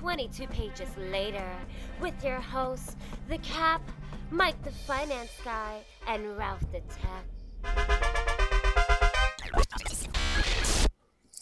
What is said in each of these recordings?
22 pages later with your hosts, The Cap, Mike the Finance Guy, and Ralph the Tech.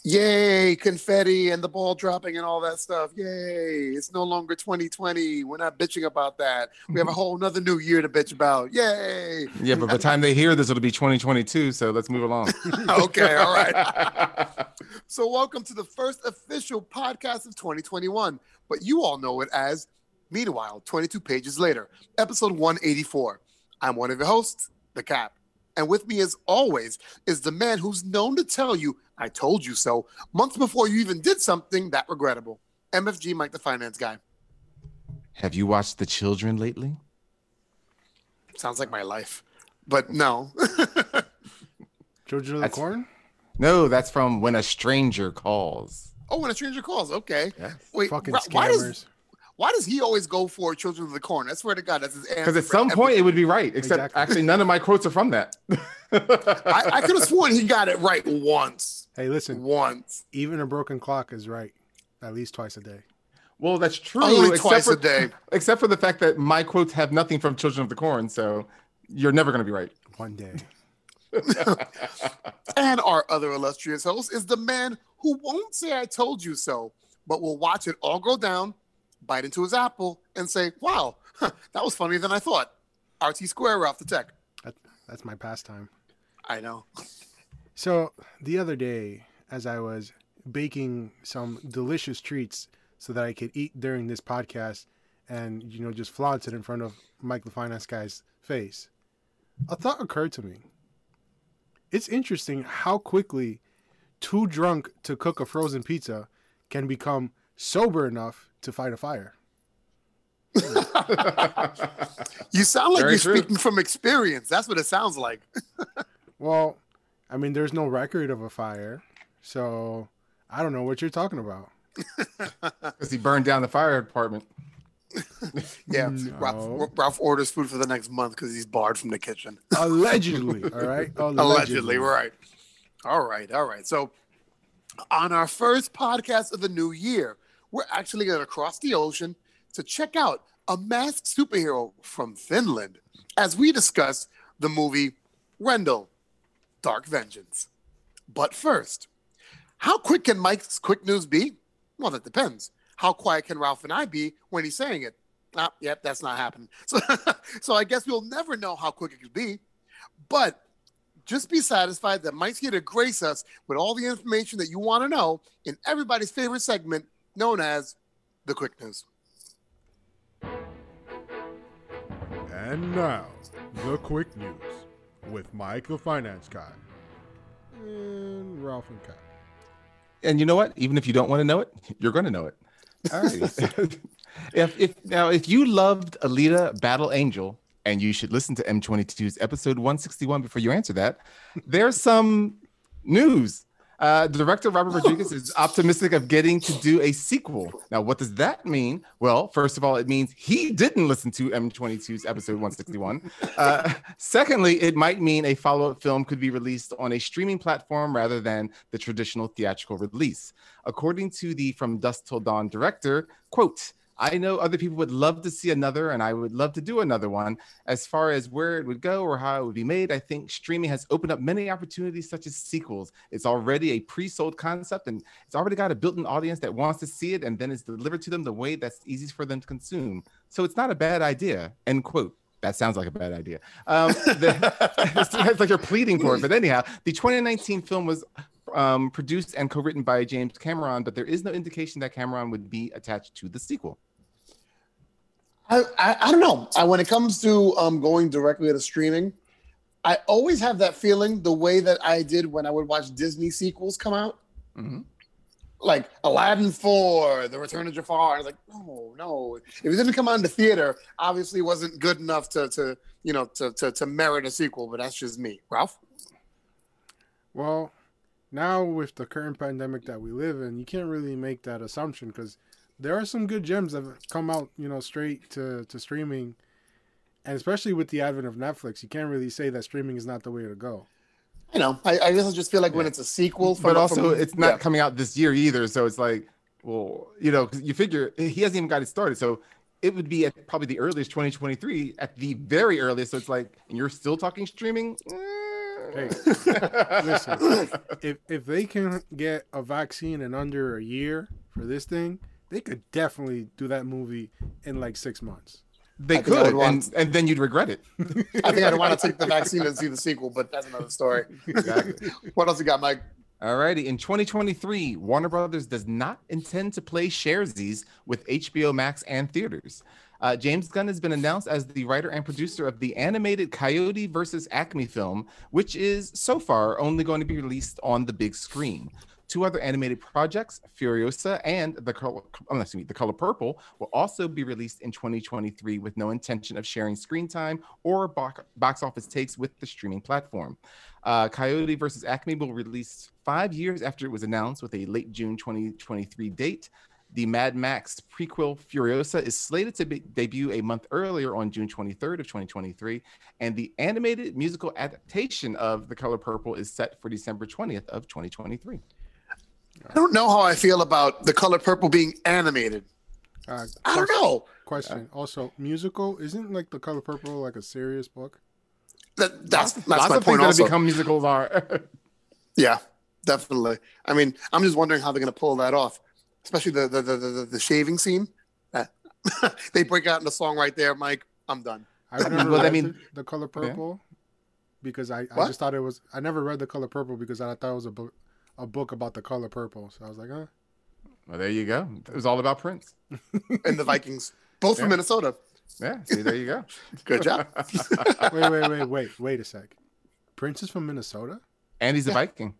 Yay, confetti and the ball dropping and all that stuff. Yay. It's no longer 2020. We're not bitching about that. We have a whole nother new year to bitch about. Yay. Yeah, but by the time they hear this, it'll be 2022. So let's move along. okay, all right. so, welcome to the first official podcast of 2021, but you all know it as Meanwhile, 22 pages later, episode 184. I'm one of your hosts, The Cap. And with me, as always, is the man who's known to tell you, I told you so, months before you even did something that regrettable. MFG Mike, the finance guy. Have you watched The Children lately? Sounds like my life, but no. Children of the That's- Corn? No, that's from When a Stranger Calls. oh, when a stranger calls. Okay. Yes. Wait, Fucking Ra- why does scammers. Why does he always go for Children of the Corn? I swear to God, that's his answer. Because at some every- point it would be right, except Exactly. actually none of my quotes are from that. I, I could have sworn he got it right once. Hey, listen, Once. even a broken clock is right at least twice a day. well, that's true. Only except twice for, a day. Except for the fact that my quotes have nothing from Children of the Corn, so you're never going to be right. One day. And our other illustrious host is the man who won't say I told you so, but will watch it all go down, bite into his apple, and say, Wow, huh, that was funnier than I thought. RT Square off the tech. That, that's my pastime. I know. So the other day, as I was baking some delicious treats so that I could eat during this podcast and, you know, just flaunt it in front of Mike the Finance Guy's face, a thought occurred to me. It's interesting how quickly too drunk to cook a frozen pizza can become sober enough to fight a fire. You sound like Very you're true. speaking from experience. That's what it sounds like. Well, I mean, there's no record of a fire, so I don't know what you're talking about. Because he burned down the fire department. Yeah. No. Ralph, Ralph orders food for the next month because he's barred from the kitchen. Allegedly, all right? Allegedly, right. All right, all right. So, on our first podcast of the new year, we're actually going to cross the ocean to check out a masked superhero from Finland as we discuss the movie Rendel Dark Vengeance. But first, how quick can Mike's quick news be? Well, that depends. How quiet can Ralph and I be when he's saying it? Ah, yep, that's not happening. So, so I guess we'll never know how quick it could be. But just be satisfied that Mike's here to grace us with all the information that you want to know in everybody's favorite segment known as the Quick News. And now, the quick news with Mike the Finance Guy and Ralph and Cat. And you know what? Even if you don't want to know it, you're going to know it. All right. if, if now, if you loved Alita Battle Angel, and you should listen to M22's episode 161 before you answer that, there's some news. Uh, director Robert Rodriguez is optimistic of getting to do a sequel. Now, what does that mean? Well, first of all, it means he didn't listen to M22's episode 161. Uh, secondly, it might mean a follow up film could be released on a streaming platform rather than the traditional theatrical release. According to the From Dusk Till Dawn director, quote, I know other people would love to see another, and I would love to do another one. As far as where it would go or how it would be made, I think streaming has opened up many opportunities, such as sequels. It's already a pre sold concept, and it's already got a built in audience that wants to see it, and then it's delivered to them the way that's easiest for them to consume. So it's not a bad idea. End quote. That sounds like a bad idea. Um, the, it's like you're pleading for it. But anyhow, the 2019 film was um, produced and co-written by James Cameron, but there is no indication that Cameron would be attached to the sequel. I, I, I don't know. I, when it comes to um, going directly to streaming, I always have that feeling the way that I did when I would watch Disney sequels come out. Mhm. Like Aladdin 4, The Return of Jafar. I was like, no, no. If it didn't come out in the theater, obviously it wasn't good enough to, to you know, to, to, to merit a sequel, but that's just me. Ralph? Well, now with the current pandemic that we live in, you can't really make that assumption because there are some good gems that have come out, you know, straight to, to streaming. And especially with the advent of Netflix, you can't really say that streaming is not the way to go. I know. I, I guess I just feel like when it's a sequel, from But also, from- it's not yeah. coming out this year either. So it's like, well, you know, 'cause you figure he hasn't even got it started, so it would be at probably the earliest 2023 at the very earliest. So it's like, and you're still talking streaming. Hey, Eh. listen. if if they can get a vaccine in under a year for this thing, they could definitely do that movie in like six months. they I could, want- and, and then you'd regret it. I think I'd want to take the vaccine and see the sequel, but that's another story. Exactly. What else you got, Mike? Alrighty, in 2023, Warner Brothers does not intend to play Sharesies with HBO Max and theaters. Uh, James Gunn has been announced as the writer and producer of the animated Coyote versus Acme film, which is so far only going to be released on the big screen. Two other animated projects, Furiosa and The Color, excuse me, The Color Purple, will also be released in 2023 with no intention of sharing screen time or box, box office takes with the streaming platform. Uh, Coyote versus Acme will release five years after it was announced with a late June 2023 date. The Mad Max prequel Furiosa is slated to be- debut a month earlier on June 23rd of 2023, and the animated musical adaptation of The Color Purple is set for December 20th of 2023. I don't know how I feel about the color purple being animated. Uh, I don't know. Question. Also, musical isn't like the color purple like a serious book? That, that's that's Lots my of things point. that Also, become musicals are. yeah, definitely. I mean, I'm just wondering how they're going to pull that off, especially the the the, the, the shaving scene. Uh, they break out in the song right there, Mike. I'm done. I never Well, I mean- the, the color purple because I, I What? just thought it was. I never read the color purple because I thought it was a book a book about the color purple. So I was like, huh. well, there you go. It was all about Prince. And the Vikings, both Yeah. from Minnesota. Yeah, see, there you go. Good job. Wait, wait, wait, wait, wait a sec. Prince is from Minnesota. And he's a Viking.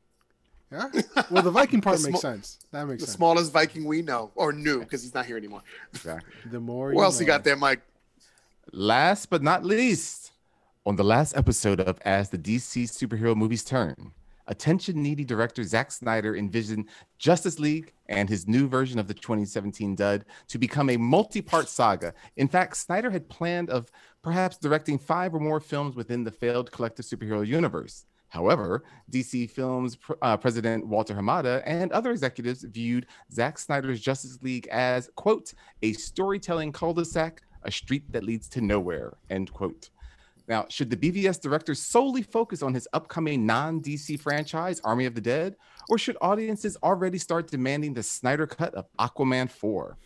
Yeah. Well, the Viking part The makes sma- sense. That makes sense. the sense. smallest Viking we know, or knew, because he's not here anymore. Exactly. The more. What else you got there, Mike? Last but not least, on the last episode of As the DC Superhero Movies Turn, attention needy director Zack Snyder envisioned Justice League and his new version of the 2017 dud to become a multi part saga. In fact, Snyder had planned of perhaps directing five or more films within the failed collective superhero universe. However, DC Films uh, president Walter Hamada and other executives viewed Zack Snyder's Justice League as, quote, a storytelling cul-de-sac, a street that leads to nowhere, end quote. Now, should the BVS director solely focus on his upcoming non DC franchise, Army of the Dead, or should audiences already start demanding the Snyder cut of Aquaman 4?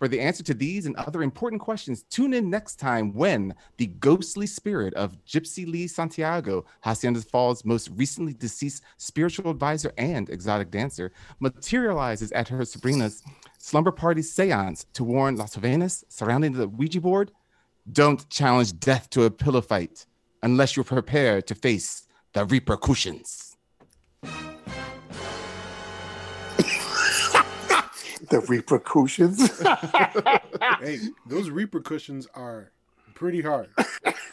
For the answer to these and other important questions, tune in next time when the ghostly spirit of Gypsy Lee Santiago, Hacienda Falls' most recently deceased spiritual advisor and exotic dancer, materializes at her Sabrina's slumber party seance to warn Las Venas surrounding the Ouija board don't challenge death to a pillow fight unless you're prepared to face the repercussions. The repercussions. Hey, those repercussions are pretty hard. Oh.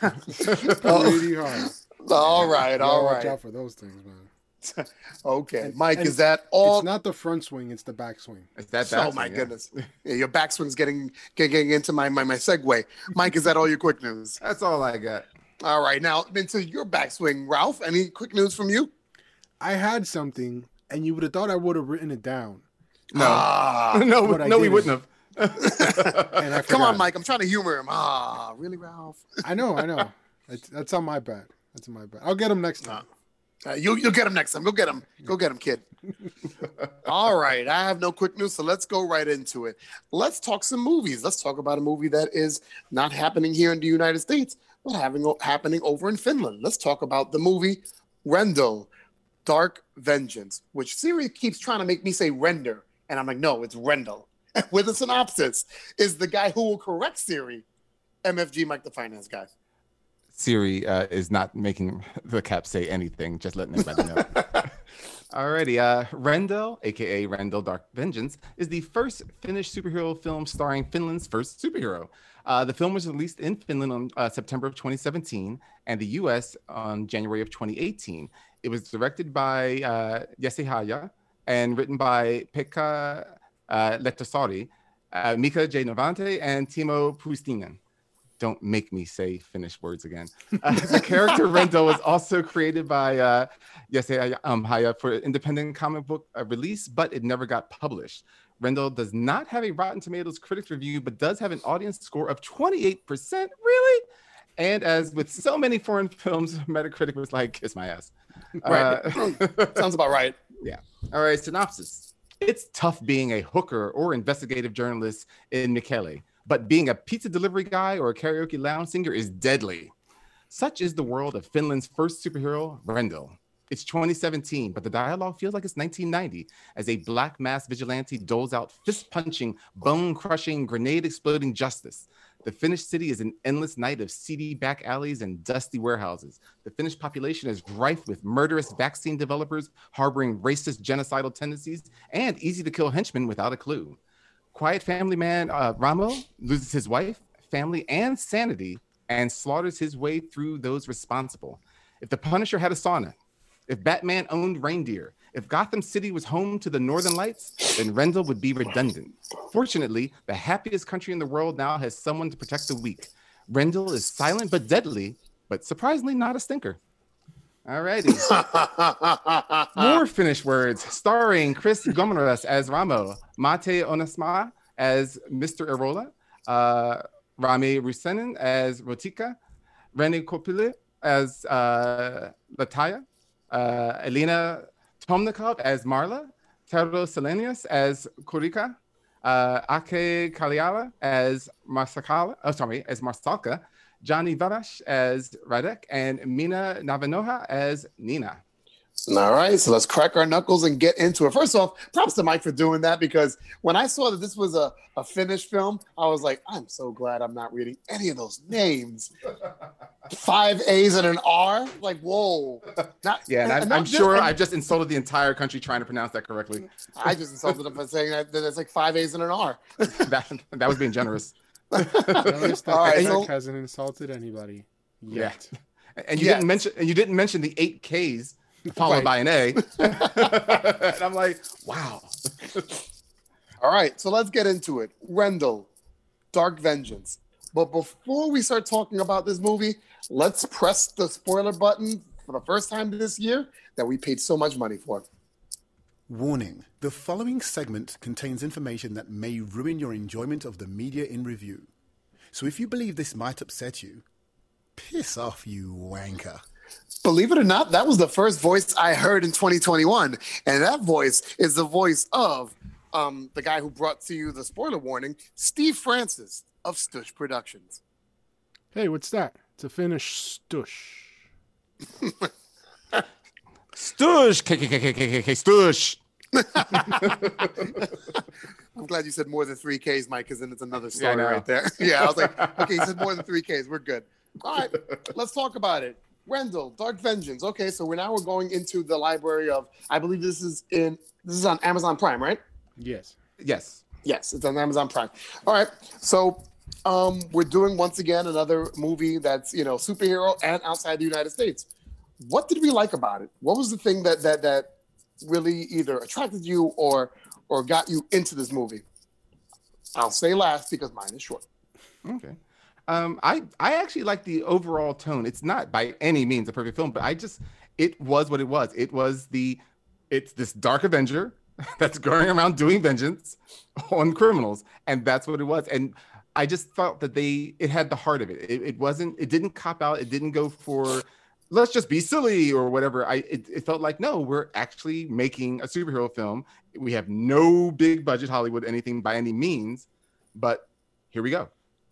pretty hard. all right, You Watch out for those things, man. Okay, And- Mike, and is that all? It's not the front swing; it's the back swing. Is that oh backswing, my yeah. goodness, yeah, your backswing's getting getting into my, my my segue. Mike, is that all your quick news? That's all I got. All right, now into your backswing, Ralph. Any quick news from you? I had something, and you would have thought I would have written it down, No, Ah, no, no, we didn't. wouldn't have. and I come on. Mike. I'm trying to humor him. Ah, really, Ralph? I know, I know. That's, that's on my bad. That's on my bad. I'll get him next time. Uh, you'll you'll get him next time. Go get him. Go get him, kid. All right. I have no quick news, so let's go right into it. Let's talk some movies. Let's talk about a movie that is not happening here in the United States, but having happening over in Finland. Let's talk about the movie Rendel, Dark Vengeance, which Siri keeps trying to make me say render, and I'm like, no, it's Rendel. With a synopsis, is the guy who will correct Siri, MFG Mike the Finance Guy. Siri uh, is not making the cap say anything, just letting everybody know. Alrighty, uh, Rendel, aka Rendel Dark Vengeance, is the first Finnish superhero film starring Finland's first superhero. Uh, the film was released in Finland on uh, September of 2017 and the US on January of 2018. It was directed by uh, Jesse Haaja and written by Pekka uh, uh, Mika J. Novante, and Timo Puustinen don't make me say Finnish words again. Uh, the character Rendo was also created by uh, Jesse um, Haaja for independent comic book uh, release, but it never got published. Rendel does not have a Rotten Tomatoes critics review, but does have an audience score of 28%. Really? And as with so many foreign films, Metacritic was like, kiss my ass. Right. Uh, Sounds about right. Yeah. All right, synopsis. It's tough being a hooker or investigative journalist in Michele, but being a pizza delivery guy or a karaoke lounge singer is deadly. Such is the world of Finland's first superhero, Rendel. It's 2017, but the dialogue feels like it's 1990 as a black mass vigilante doles out fist punching, bone crushing, grenade exploding justice. The Finnish city is an endless night of seedy back alleys and dusty warehouses. The Finnish population is rife with murderous vaccine developers harboring racist genocidal tendencies and easy to kill henchmen without a clue. Quiet family man uh, Ramo loses his wife, family, and sanity and slaughters his way through those responsible. If the Punisher had a sauna, if Batman owned reindeer, if Gotham City was home to the Northern Lights, then Rendel would be redundant. Fortunately, the happiest country in the world now has someone to protect the weak. Rendel is silent but deadly, but surprisingly not a stinker. All righty. More Finnish words, starring Chris Gomeras as Ramo, Mate Onasma as Mr. Erola, uh, Rami Rusenin as Rotika, Rene Kopile as uh, Lataya, uh, Elena Tomnikov as Marla, Tero Selenius as Kurika, uh, Ake Kaliala as Marsakala, oh, sorry, as Marsalka, Johnny Varash as Radek, and Mina Navanoha as Nina. All right, so let's crack our knuckles and get into it. First off, props to Mike for doing that because when I saw that this was a, a Finnish film, I was like, I'm so glad I'm not reading any of those names. Five A's and an R? Like, whoa. Not, Yeah, and, I'm, I'm just- sure and I just insulted the entire country trying to pronounce that correctly. I just insulted them by saying that, that it's like five A's and an R. that, that was being generous. All right, Eric so- hasn't insulted anybody yet. And you Yes. didn't mention and you didn't mention the eight Ks followed Right. by an A. and I'm like, wow. All right, so let's get into it. Rendel, Dark Vengeance. But before we start talking about this movie, let's press the spoiler button for the first time this year that we paid so much money for. Warning the following segment contains information that may ruin your enjoyment of the media in review. So if you believe this might upset you, piss off, you wanker. Believe it or not, that was the first voice I heard in 2021. And that voice is the voice of um, the guy who brought to you the spoiler warning, Steve Francis of Stush Productions. Hey, what's that? To finish stush. Stush, stush. I'm glad you said more than three Ks, Mike, because then it's another story know. right there. yeah, I was like, okay, you said more than three Ks. We're good. All right, let's talk about it. Rendel, Dark Vengeance. Okay, so we're now we're going into the library of. I believe this is in. This is on Amazon Prime, right? Yes. Yes. Yes, it's on Amazon Prime. All right, so um, we're doing once again another movie that's you know superhero and outside the United States. What did we like about it? What was the thing that that that really either attracted you or or got you into this movie? I'll say last because mine is short. Okay. Um, I I actually like the overall tone. It's not by any means a perfect film, but I just it was what it was. It was the it's this dark Avenger that's going around doing vengeance on criminals, and that's what it was. And I just felt that they it had the heart of it. It, it wasn't. It didn't cop out. It didn't go for let's just be silly or whatever. I it, it felt like no, we're actually making a superhero film. We have no big budget Hollywood anything by any means, but here we go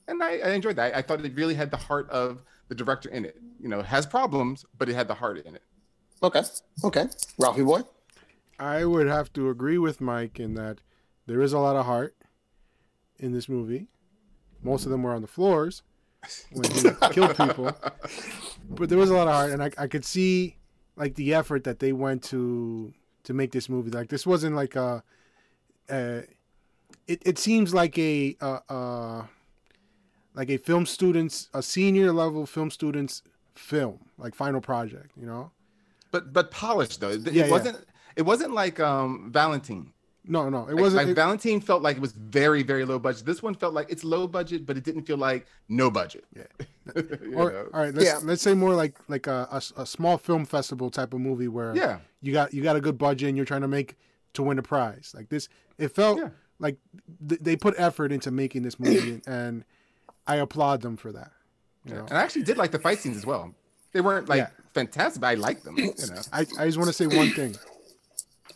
and I, I enjoyed that. I thought it really had the heart of the director in it. You know, it has problems, but it had the heart in it. Okay, okay, Ralphie boy. I would have to agree with Mike in that there is a lot of heart in this movie. Most of them were on the floors when he killed people, but there was a lot of heart, and I, I could see like the effort that they went to to make this movie. Like this wasn't like a, uh, it it seems like a uh, uh, like a film students a senior level film students film like final project. You know. But but polished though. It, Yeah, yeah. wasn't. It wasn't like um Valentine. No, no, it Like, wasn't. like it- Valentine felt like it was very very low budget. This one felt like it's low budget, but it didn't feel like no budget. Yeah. Or, all right, let's Yeah. let's say more like like a a small film festival type of movie where Yeah. you got you got a good budget and you're trying to make to win a prize. Like this, it felt Yeah. like th- they put effort into making this movie, and I applaud them for that. You know, And I actually did like the fight scenes as well. They weren't like Yeah. fantastic, but I liked them. You know. I, I just want to say one thing: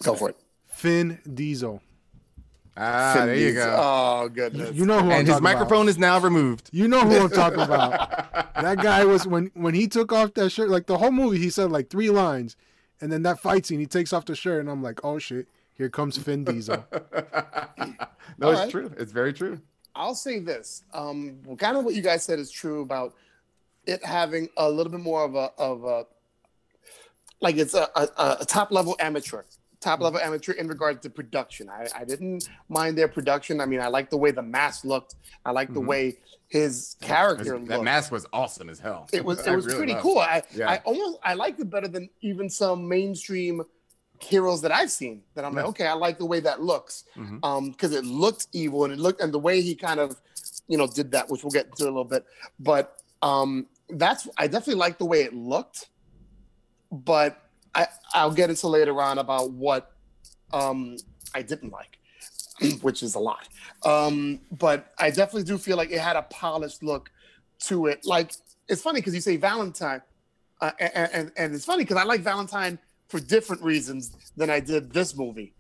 Go for it. Finn Diesel. Ah, Finn there you Diesel. go. Oh goodness. You know who I'm and his microphone about. is now removed. You know who I'm talking about. that guy was when when he took off that shirt, like the whole movie, he said like three lines, and then that fight scene, he takes off the shirt, and I'm like, oh shit, here comes Finn Diesel. no, All it's right. true. It's very true. I'll say this. Um, well, kind of what you guys said is true about it having a little bit more of a of a like it's a, a, a top level amateur, top level amateur in regards to production. I, I didn't mind their production. I mean, I like the way the mask looked. I like the Mhm. way his character That looked. mask was awesome as hell. it was it was really pretty loved cool. I Yeah. I almost I liked it better than even some mainstream heroes that I've seen. That I'm like, okay, I like the way that looks Mhm. um because it looked evil and it looked and the way he kind of you know did that which we'll get into a little bit but um that's i definitely like the way it looked but i i'll get into later on about what um i didn't like which is a lot. Um but i definitely do feel like it had a polished look to it. Like it's funny because you say valentine uh, and, and and it's funny because i like valentine for different reasons than i did this movie.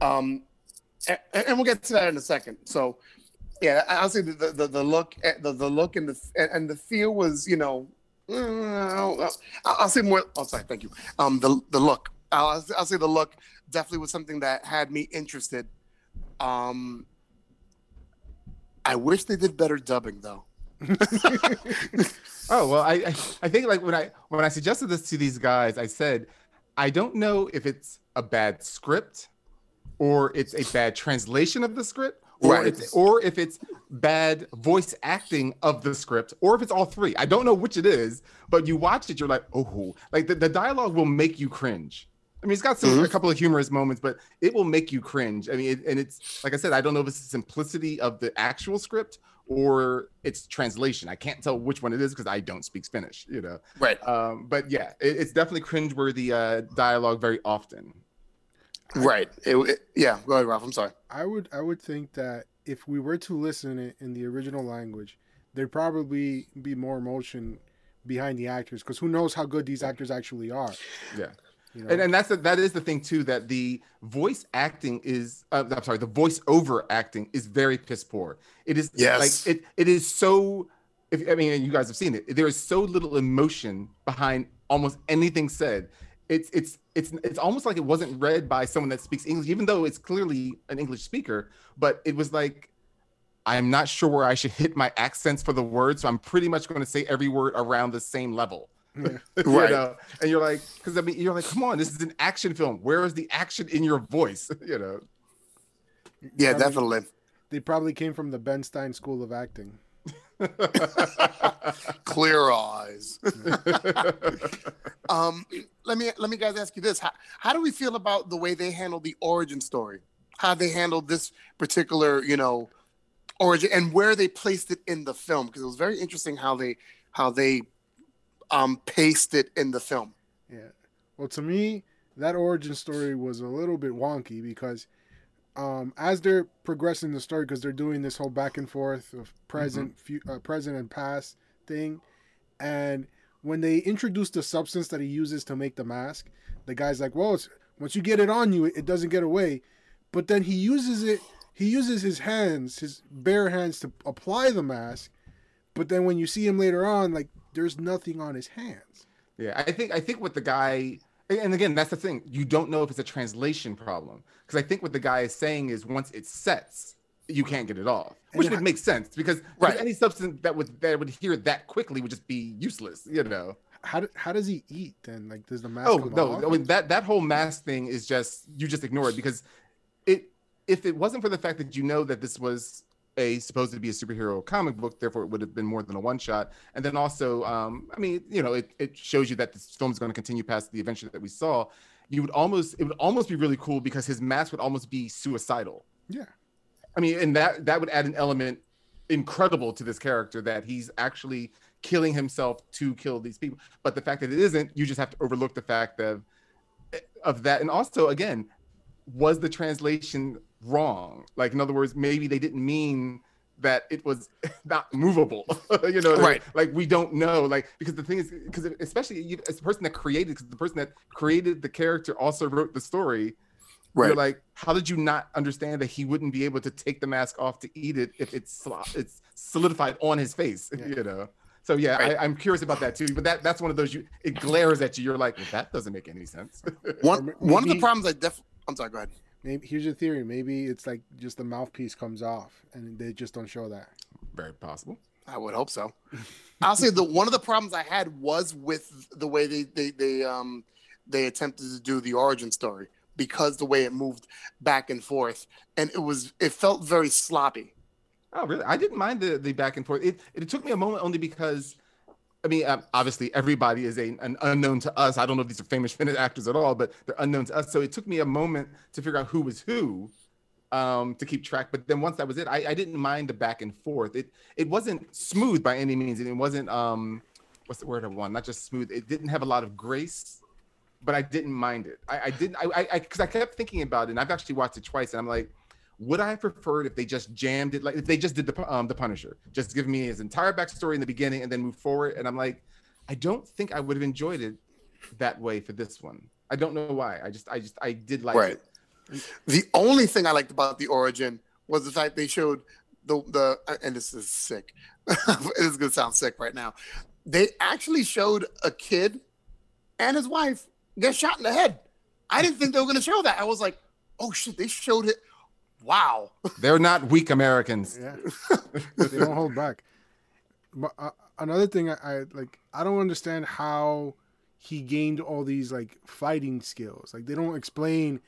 Um and, and we'll get to that in a second. So, yeah, I'll say the the, the look, eh, the, the look and the and the feel was, you know, I'll, I'll say more. Oh, sorry, thank you. Um, the the look, I'll I'll say the look definitely was something that had me interested. Um, I wish they did better dubbing though. Oh well, I, I I think like when I when I suggested this to these guys, I said I don't know if it's a bad script or it's a bad translation of the script or Right. it's or if it's bad voice acting of the script or if it's all three. I don't know which it is, but you watch it, you're like, oh, like the, the dialogue will make you cringe. I mean, it's got some Mhm. a couple of humorous moments, but it will make you cringe. I mean, it, and it's like I said, I don't know if it's the simplicity of the actual script or it's translation. I can't tell which one it is because I don't speak Spanish, you know. Right. Um, but yeah, it, it's definitely cringeworthy uh, dialogue very often. Right. It, it- yeah. Go ahead, Ralph. I'm sorry. I would I would think that if we were to listen it in the original language, there'd probably be more emotion behind the actors because who knows how good these actors actually are. Yeah. You know? And, and that's the, that is the thing too that the voice acting is uh, I'm sorry the voice over acting is very piss poor. It is Yes. like it it is so. If, I mean, you guys have seen it. There is so little emotion behind almost anything said. It's it's it's it's almost like it wasn't read by someone that speaks English, even though it's clearly an English speaker. But it was like I'm not sure where I should hit my accents for the words, so I'm pretty much going to say every word around the same level. Yeah. You Right. know? And you're like, because I mean, you're like, come on, this is an action film. Where is the action in your voice? you know. Yeah, Probably- definitely. They probably came from the Ben Stein School of Acting. Clear eyes. um, let me let me guys ask you this: how, how do we feel about the way they handled the origin story? How they handled this particular, you know, origin and where they placed it in the film? Because it was very interesting how they how they um paced it in the film. Yeah. Well, to me, that origin story was a little bit wonky because um, as they're progressing the story, because they're doing this whole back and forth of present, fu- uh, present and past thing, and when they introduce the substance that he uses to make the mask, the guy's like, "Well, it's, once you get it on you, it, it doesn't get away," but then he uses it. He uses his hands, his bare hands, to apply the mask. But then when you see him later on, like there's nothing on his hands. Yeah, I think I think what the guy and again that's the thing you don't know if it's a translation problem because I think what the guy is saying is once it sets you can't get it off, which would make sense because because Right. any substance that would that would hear that quickly would just be useless, you know. How do, how does he eat then? Like, does the mask? Oh no, off? I mean, that that whole mask thing is just you just ignore it because it if it wasn't for the fact that you know that this was a supposed to be a superhero comic book, therefore it would have been more than a one shot. And then also, um, I mean, you know, it, it shows you that this film is going to continue past the adventure that we saw. You would almost it would almost be really cool because his mask would almost be suicidal. yeah, I mean, and that that would add an element incredible to this character that he's actually killing himself to kill these people. But the fact that it isn't, you just have to overlook the fact of of that. And also, again, was the translation wrong. Like in other words, maybe they didn't mean that it was not movable. you know, Right. Like we don't know. Like because the thing is, because especially you, as the person that created, because the person that created the character also wrote the story. Right. You're like, how did you not understand that he wouldn't be able to take the mask off to eat it if it's it's solidified on his face? Yeah. You know. So yeah, Right. I, I'm curious about that too. But that that's one of those you it glares at you. You're like, well, that doesn't make any sense. One one of the problems I definitely. I'm sorry, go ahead. Maybe here's your theory. Maybe it's like just the mouthpiece comes off, and they just don't show that. Very possible. I would hope so. I'll the one of the problems I had was with the way they they they um they attempted to do the origin story because the way it moved back and forth and it was it felt very sloppy. Oh, really? I didn't mind the the back and forth. It it took me a moment only because, I mean, um, obviously everybody is a, an unknown to us. I don't know if these are famous Finnish actors at all, but they're unknown to us. So it took me a moment to figure out who was who, um, to keep track. But then once that was it, I, I didn't mind the back and forth. It it wasn't smooth by any means, and it wasn't um, what's the word I want? Not just smooth. It didn't have a lot of grace. But I didn't mind it. I, I didn't. I I because I, kept thinking about it, and I've actually watched it twice, and I'm like, would I have preferred if they just jammed it like if they just did the um the Punisher, just give me his entire backstory in the beginning and then move forward? And I'm like, I don't think I would have enjoyed it that way for this one. I don't know why. I just I just I did like Right. it. The only thing I liked about the origin was the fact they showed the the and this is sick. this is gonna sound sick right now. They actually showed a kid and his wife get shot in the head. I didn't think they were gonna show that. I was like, oh shit, they showed it. Wow. They're not weak Americans. Yeah, they don't hold back. But uh, another thing, I, I like, I don't understand how he gained all these like fighting skills. Like they don't explain.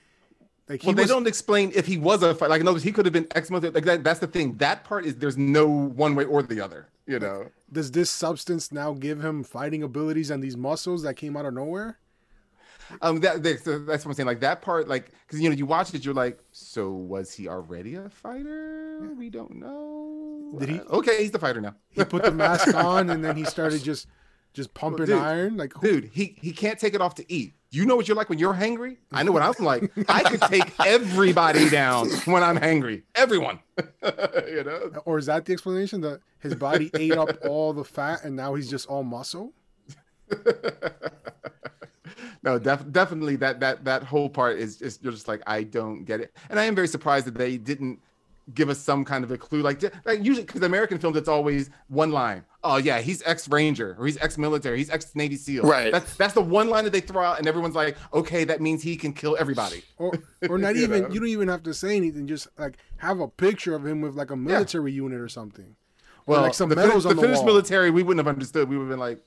Like he Well, they was, don't explain if he was a fight. Like, in other words, he could have been ex Like that, that's the thing. That part is there's no one way or the other. You know. Does this substance now give him fighting abilities and these muscles that came out of nowhere? Um, that, that- so that's what I'm saying. Like that part, like, because you know, you watch it, you're like, so was he already a fighter? We don't know. Did he- Uh, okay, he's the fighter now. He put the mask on and then he started just just pumping dude, iron. Like who- Dude, he he can't take it off to eat. You know what you're like when you're hangry? I know what I'm like. I could take everybody down when I'm hangry. Everyone. you know? or is that the explanation that his body ate up all the fat and now he's just all muscle? No, def- definitely that that that whole part is just you're just like I don't get it, and I am very surprised that they didn't give us some kind of a clue. Like, like usually because American films, it's always one line. Oh yeah, he's ex Ranger or he's ex military, he's ex Navy SEAL. Right. That's that's the one line that they throw out, and everyone's like, okay, that means he can kill everybody. Or or not You even know? you don't even have to say anything. Just like have a picture of him with like a military unit or something. Or like some the, medals Fin- on the the Finnish wall. military, we wouldn't have understood. We would have been like,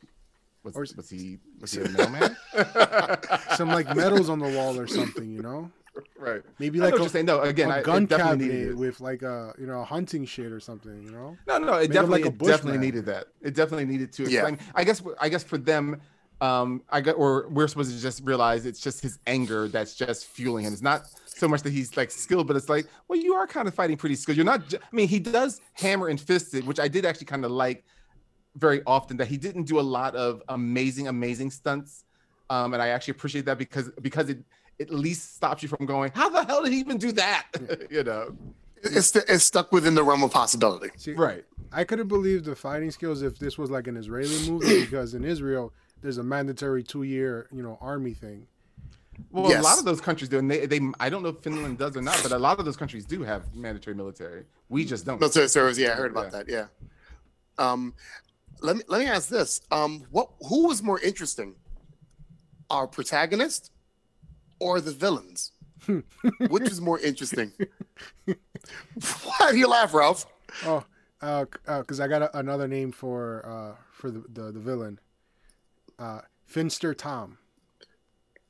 was, Or- was he was he a mailman? Some like medals on the wall or something, you know? right. Maybe like what a, saying. No, again, I a it gun definitely needed cabinet it. with like a you know a hunting shit or something, you know? No, no, it Made definitely, like a it definitely bushman. needed that. It definitely needed to Yeah. explain. I guess, I guess for them, um, I got, or we're supposed to just realize it's just his anger that's just fueling him. It's not so much that he's like skilled, but it's like, well, you are kind of fighting pretty skilled. You're not. ju- I mean, he does hammer and fist it, which I did actually kind of like very often. That he didn't do a lot of amazing, amazing stunts, um, and I actually appreciate that because because it at least stops you from going, how the hell did he even do that? you know, It's it's stuck within the realm of possibility. See, right? I could have believed the fighting skills if this was like an Israeli movie because in Israel there's a mandatory two year, you know, army thing. Well, Yes. a lot of those countries do, and they, they I don't know if Finland does or not, but a lot of those countries do have mandatory military. We just don't. Military service, yeah, I heard about Yeah. that. Yeah. Um, let me let me ask this: um, what who was more interesting, our protagonist or the villains? Which is more interesting? Why do you laugh, Ralph? Oh, uh, because I got a, another name for uh for the the, the villain, uh, Finster Tom.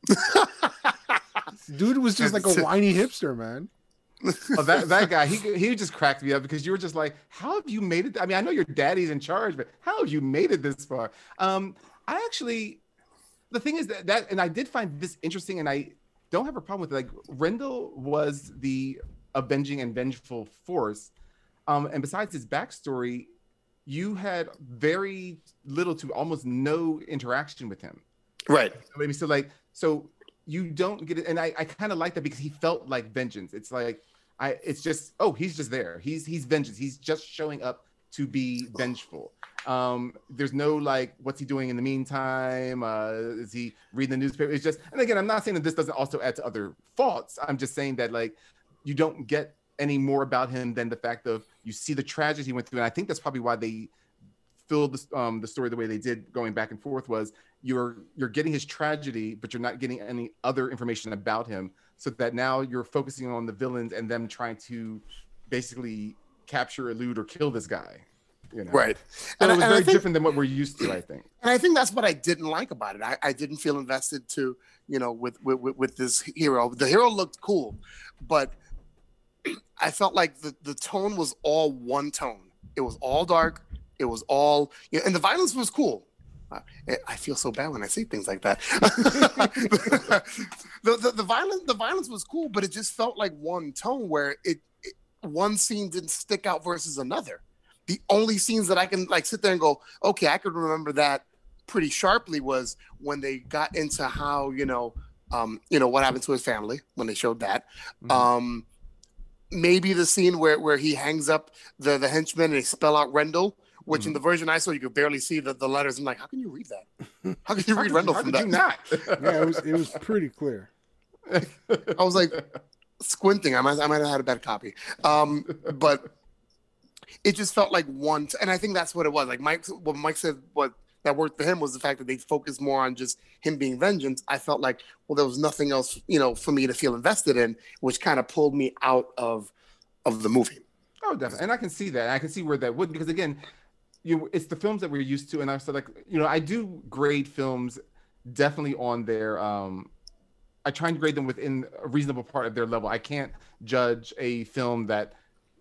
Dude was just like a whiny hipster, man. Oh, that that guy, he he just cracked me up because you were just like, how have you made it? I mean, I know your daddy's in charge, but how have you made it this far? Um, I actually, the thing is that that, and I did find this interesting, and I don't have a problem with it. Like Rendel was the avenging and vengeful force, um, and besides his backstory, you had very little to almost no interaction with him. Right. maybe so like so you don't get it and i, I kind of like that because he felt like vengeance it's like I it's just oh he's just there. He's he's vengeance. He's just showing up to be vengeful. Um, there's no like, what's he doing in the meantime? Uh, is he reading the newspaper? It's just, and again, I'm not saying that this doesn't also add to other faults. I'm just saying that like, you don't get any more about him than the fact of you see the tragedy he went through, and I think that's probably why they filled the, um, the story the way they did, going back and forth. Was you're you're getting his tragedy, but you're not getting any other information about him, so that now you're focusing on the villains and them trying to basically capture, elude, or kill this guy. You know? Right. So And it was very think- different than what we're used to, I think. and I think that's what I didn't like about it. I, I didn't feel invested to, you know, with, with with with this hero. The hero looked cool, but I felt like the the tone was all one tone. It was all dark. It was all, you know, and the violence was cool. Uh, I feel so bad when I say things like that. the, the the violence the violence was cool, but it just felt like one tone where it, it one scene didn't stick out versus another the only scenes that I can like sit there and go, okay, I could remember that pretty sharply was when they got into how you know, um, you know what happened to his family when they showed that. Mhm. Um, maybe the scene where where he hangs up the the henchman and they spell out Rendel, which in the version I saw you could barely see the, the letters. I'm like, how can you read that? How can you How read could- Rendel how from could that? you not? Yeah, it was it was pretty clear. I was like squinting. I might, I might have had a bad copy. Um, but it just felt like one. and I think that's what it was. Like Mike, what Mike said, what that worked for him was the fact that they focused more on just him being vengeance. I felt like, well, there was nothing else, you know, for me to feel invested in, which kind of pulled me out of of the movie. Oh, definitely, and I can see that. I can see where that would because again, you it's the films that we're used to, and I said like you know I do grade films definitely on their um. I try and grade them within a reasonable part of their level. I can't judge a film that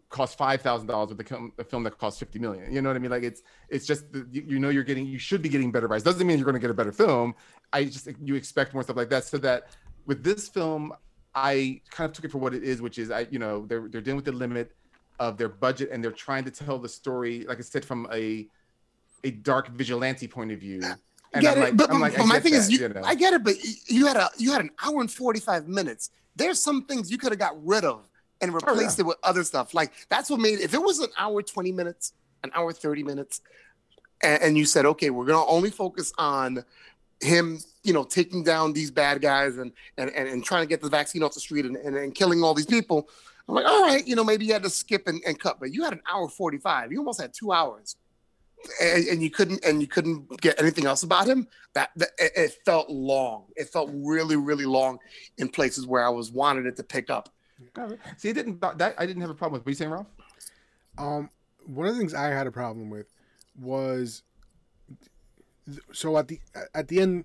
costs five thousand dollars with a, film- that costs fifty million. You know what I mean? Like it's it's just the, you, you know you're getting you should be getting better price. Doesn't mean you're going to get a better film. I just you expect more stuff like that. So that with this film, I kind of took it for what it is, which is I you know they're they're dealing with the limit of their budget and they're trying to tell the story, like I said, from a a dark vigilante point of view. And get I'm it, like, but, I'm like, but my thing is, that, you, know. I get it, but you had a you had an hour and forty five minutes. There's some things you could have got rid of and replaced Oh, yeah. it with other stuff. Like that's what made if it was an hour twenty minutes, an hour thirty minutes, and, and you said, okay, we're gonna only focus on him, you know, taking down these bad guys and and and, and trying to get the vaccine off the street and, and, and killing all these people. I'm like, all right, you know, maybe you had to skip and, and cut, but you had an hour forty five. You almost had two hours and, and you couldn't and you couldn't get anything else about him that, that it, it felt long it felt really really long in places where i was wanted it to pick up See, it didn't that I didn't have a problem with. What you saying, Ralph? Um, one of the things I had a problem with was so at the at the end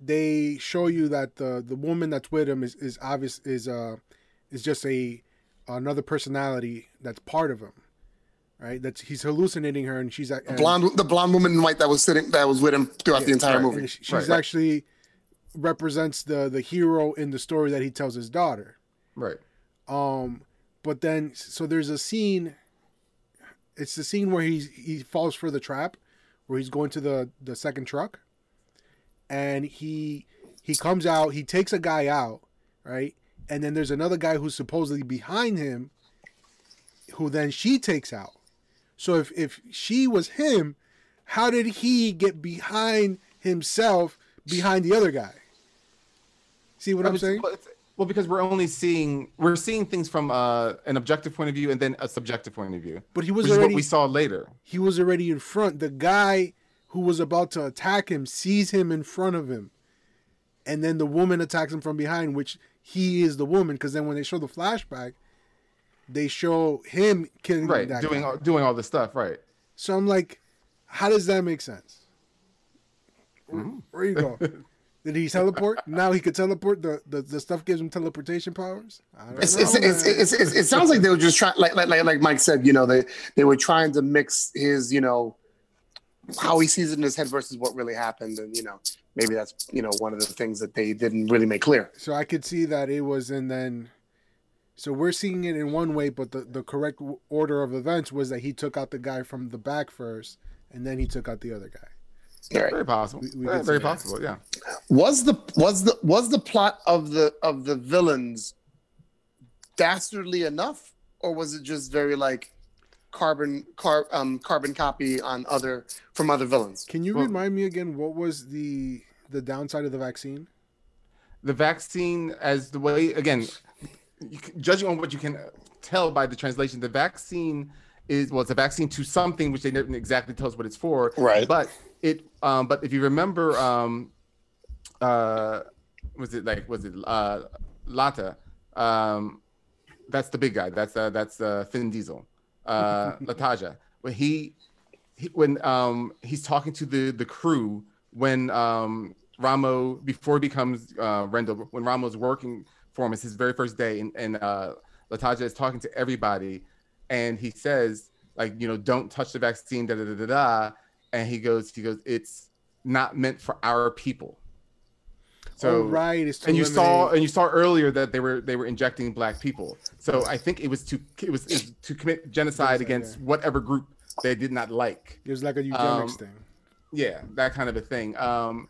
they show you that the the woman that's with him is is obvious is uh is just a another personality that's part of him, right? That's he's hallucinating her and she's the and, blonde the blonde woman in white that was sitting that was with him throughout the entire right, movie and she's right. actually represents the the hero in the story that he tells his daughter. Right. Um, but then so there's a scene. It's the scene where he he falls for the trap, where he's going to the the second truck, and he he comes out. He takes a guy out, right? And then there's another guy who's supposedly behind him, who then she takes out. So if if she was him, how did he get behind himself behind the other guy? See what I'm it's- saying? Well, because we're only seeing we're seeing things from uh, an objective point of view and then a subjective point of view, But he was already what we saw later. he was already in front. The guy who was about to attack him sees him in front of him. And then the woman attacks him from behind, which he is the woman. Because then when they show the flashback, they show him killing Right, that doing guy. all, doing all this stuff. Right. So I'm like, how does that make sense? Mm-hmm. Where you go? Did he teleport? now he could teleport. The, the the stuff gives him teleportation powers. I don't it's, know, it's, it's, it's, it's, it sounds like they were just trying like, like like like mike said you know they they were trying to mix his you know how he sees it in his head versus what really happened and you know maybe that's you know one of the things that they didn't really make clear So I could see that it was, and then, so we're seeing it in one way, but the, the correct order of events was that he took out the guy from the back first, and then he took out the other guy. all right Very possible. We- we Yeah, could very possible. Yeah. was the was the was the plot of the of the villains dastardly enough, or was it just very like carbon car um carbon copy on other from other villains? Can you Well- remind me again what was the the downside of the vaccine? the vaccine as the way again you judging on what you can tell by the translation the vaccine is well it's a vaccine to something which they didn't exactly tell us what it's for Right. but it um but if you remember um uh was it like was it uh lata um that's the big guy that's uh that's uh Finn Diesel uh Lataja. When he, he when um he's talking to the the crew when um Ramo before he becomes uh Rendel when Ramo's working for him it's his very first day and and uh Lataja is talking to everybody and he says like you know don't touch the vaccine da da da da da and he goes he goes it's not meant for our people so oh, right, and you saw and you saw earlier that they were they were injecting black people. So i think it was to it was, it was to commit genocide against whatever group they did not like. It was like a eugenics um, thing. yeah that kind of a thing. Um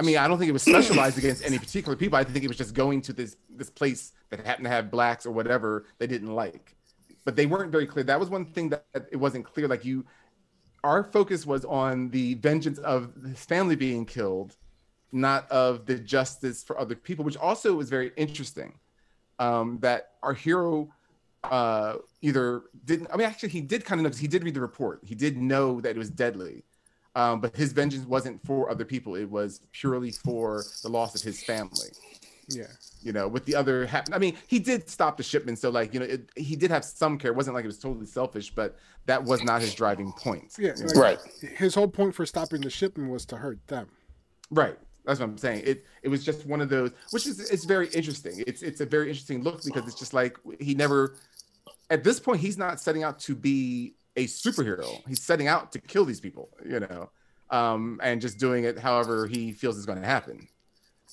i mean i don't think it was specialized against any particular people. I think it was just going to this this place that happened to have blacks or whatever they didn't like. But they weren't very clear. That was one thing that it wasn't clear. Like you our focus was on the vengeance of his family being killed not of the justice for other people which also was very interesting um that our hero uh either didn't i mean actually he did kind of know 'cause he did read the report he did know that it was deadly um, but his vengeance wasn't for other people it was purely for the loss of his family Yeah. you know with the other hap- i mean he did stop the shipment so like you know it, he did have some care it wasn't like it was totally selfish but that was not his driving point Yeah. like, Right. His whole point for stopping the shipment was to hurt them. Right. That's what I'm saying. It it was just one of those, which is it's very interesting. It's it's a very interesting look because it's just like he never, at this point, he's not setting out to be a superhero. He's setting out to kill these people, you know, um, and just doing it however he feels is going to happen.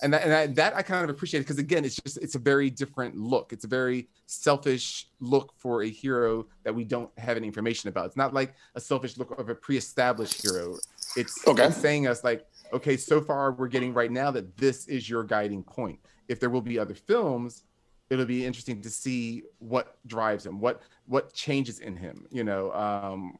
And that, and I, that I kind of appreciate because again, it's just it's a very different look. It's a very selfish look for a hero that we don't have any information about. It's not like a selfish look of a pre-established hero. It's, Okay. it's saying us like, okay, so far we're getting right now that this is your guiding point. If there will be other films, it'll be interesting to see what drives him, what what changes in him. You know, um,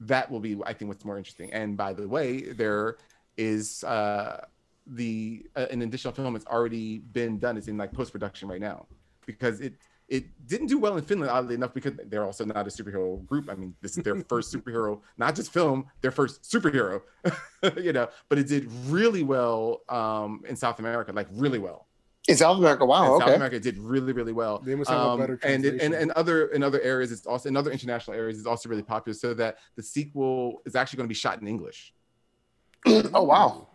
that will be, I think, what's more interesting. And by the way, there is uh, the uh, an additional film that's already been done. It's in like post production right now because it it didn't do well in Finland, oddly enough, because they're also not a superhero group. I mean, this is their first superhero, not just film, their first superhero, you know. But it did really well um, in South America, like really well. In South America, wow. In okay. South America, did really, really well. They must have a better and it, and and other in other areas, it's also in other international areas, it's also really popular. So that the sequel is actually going to be shot in English. oh wow.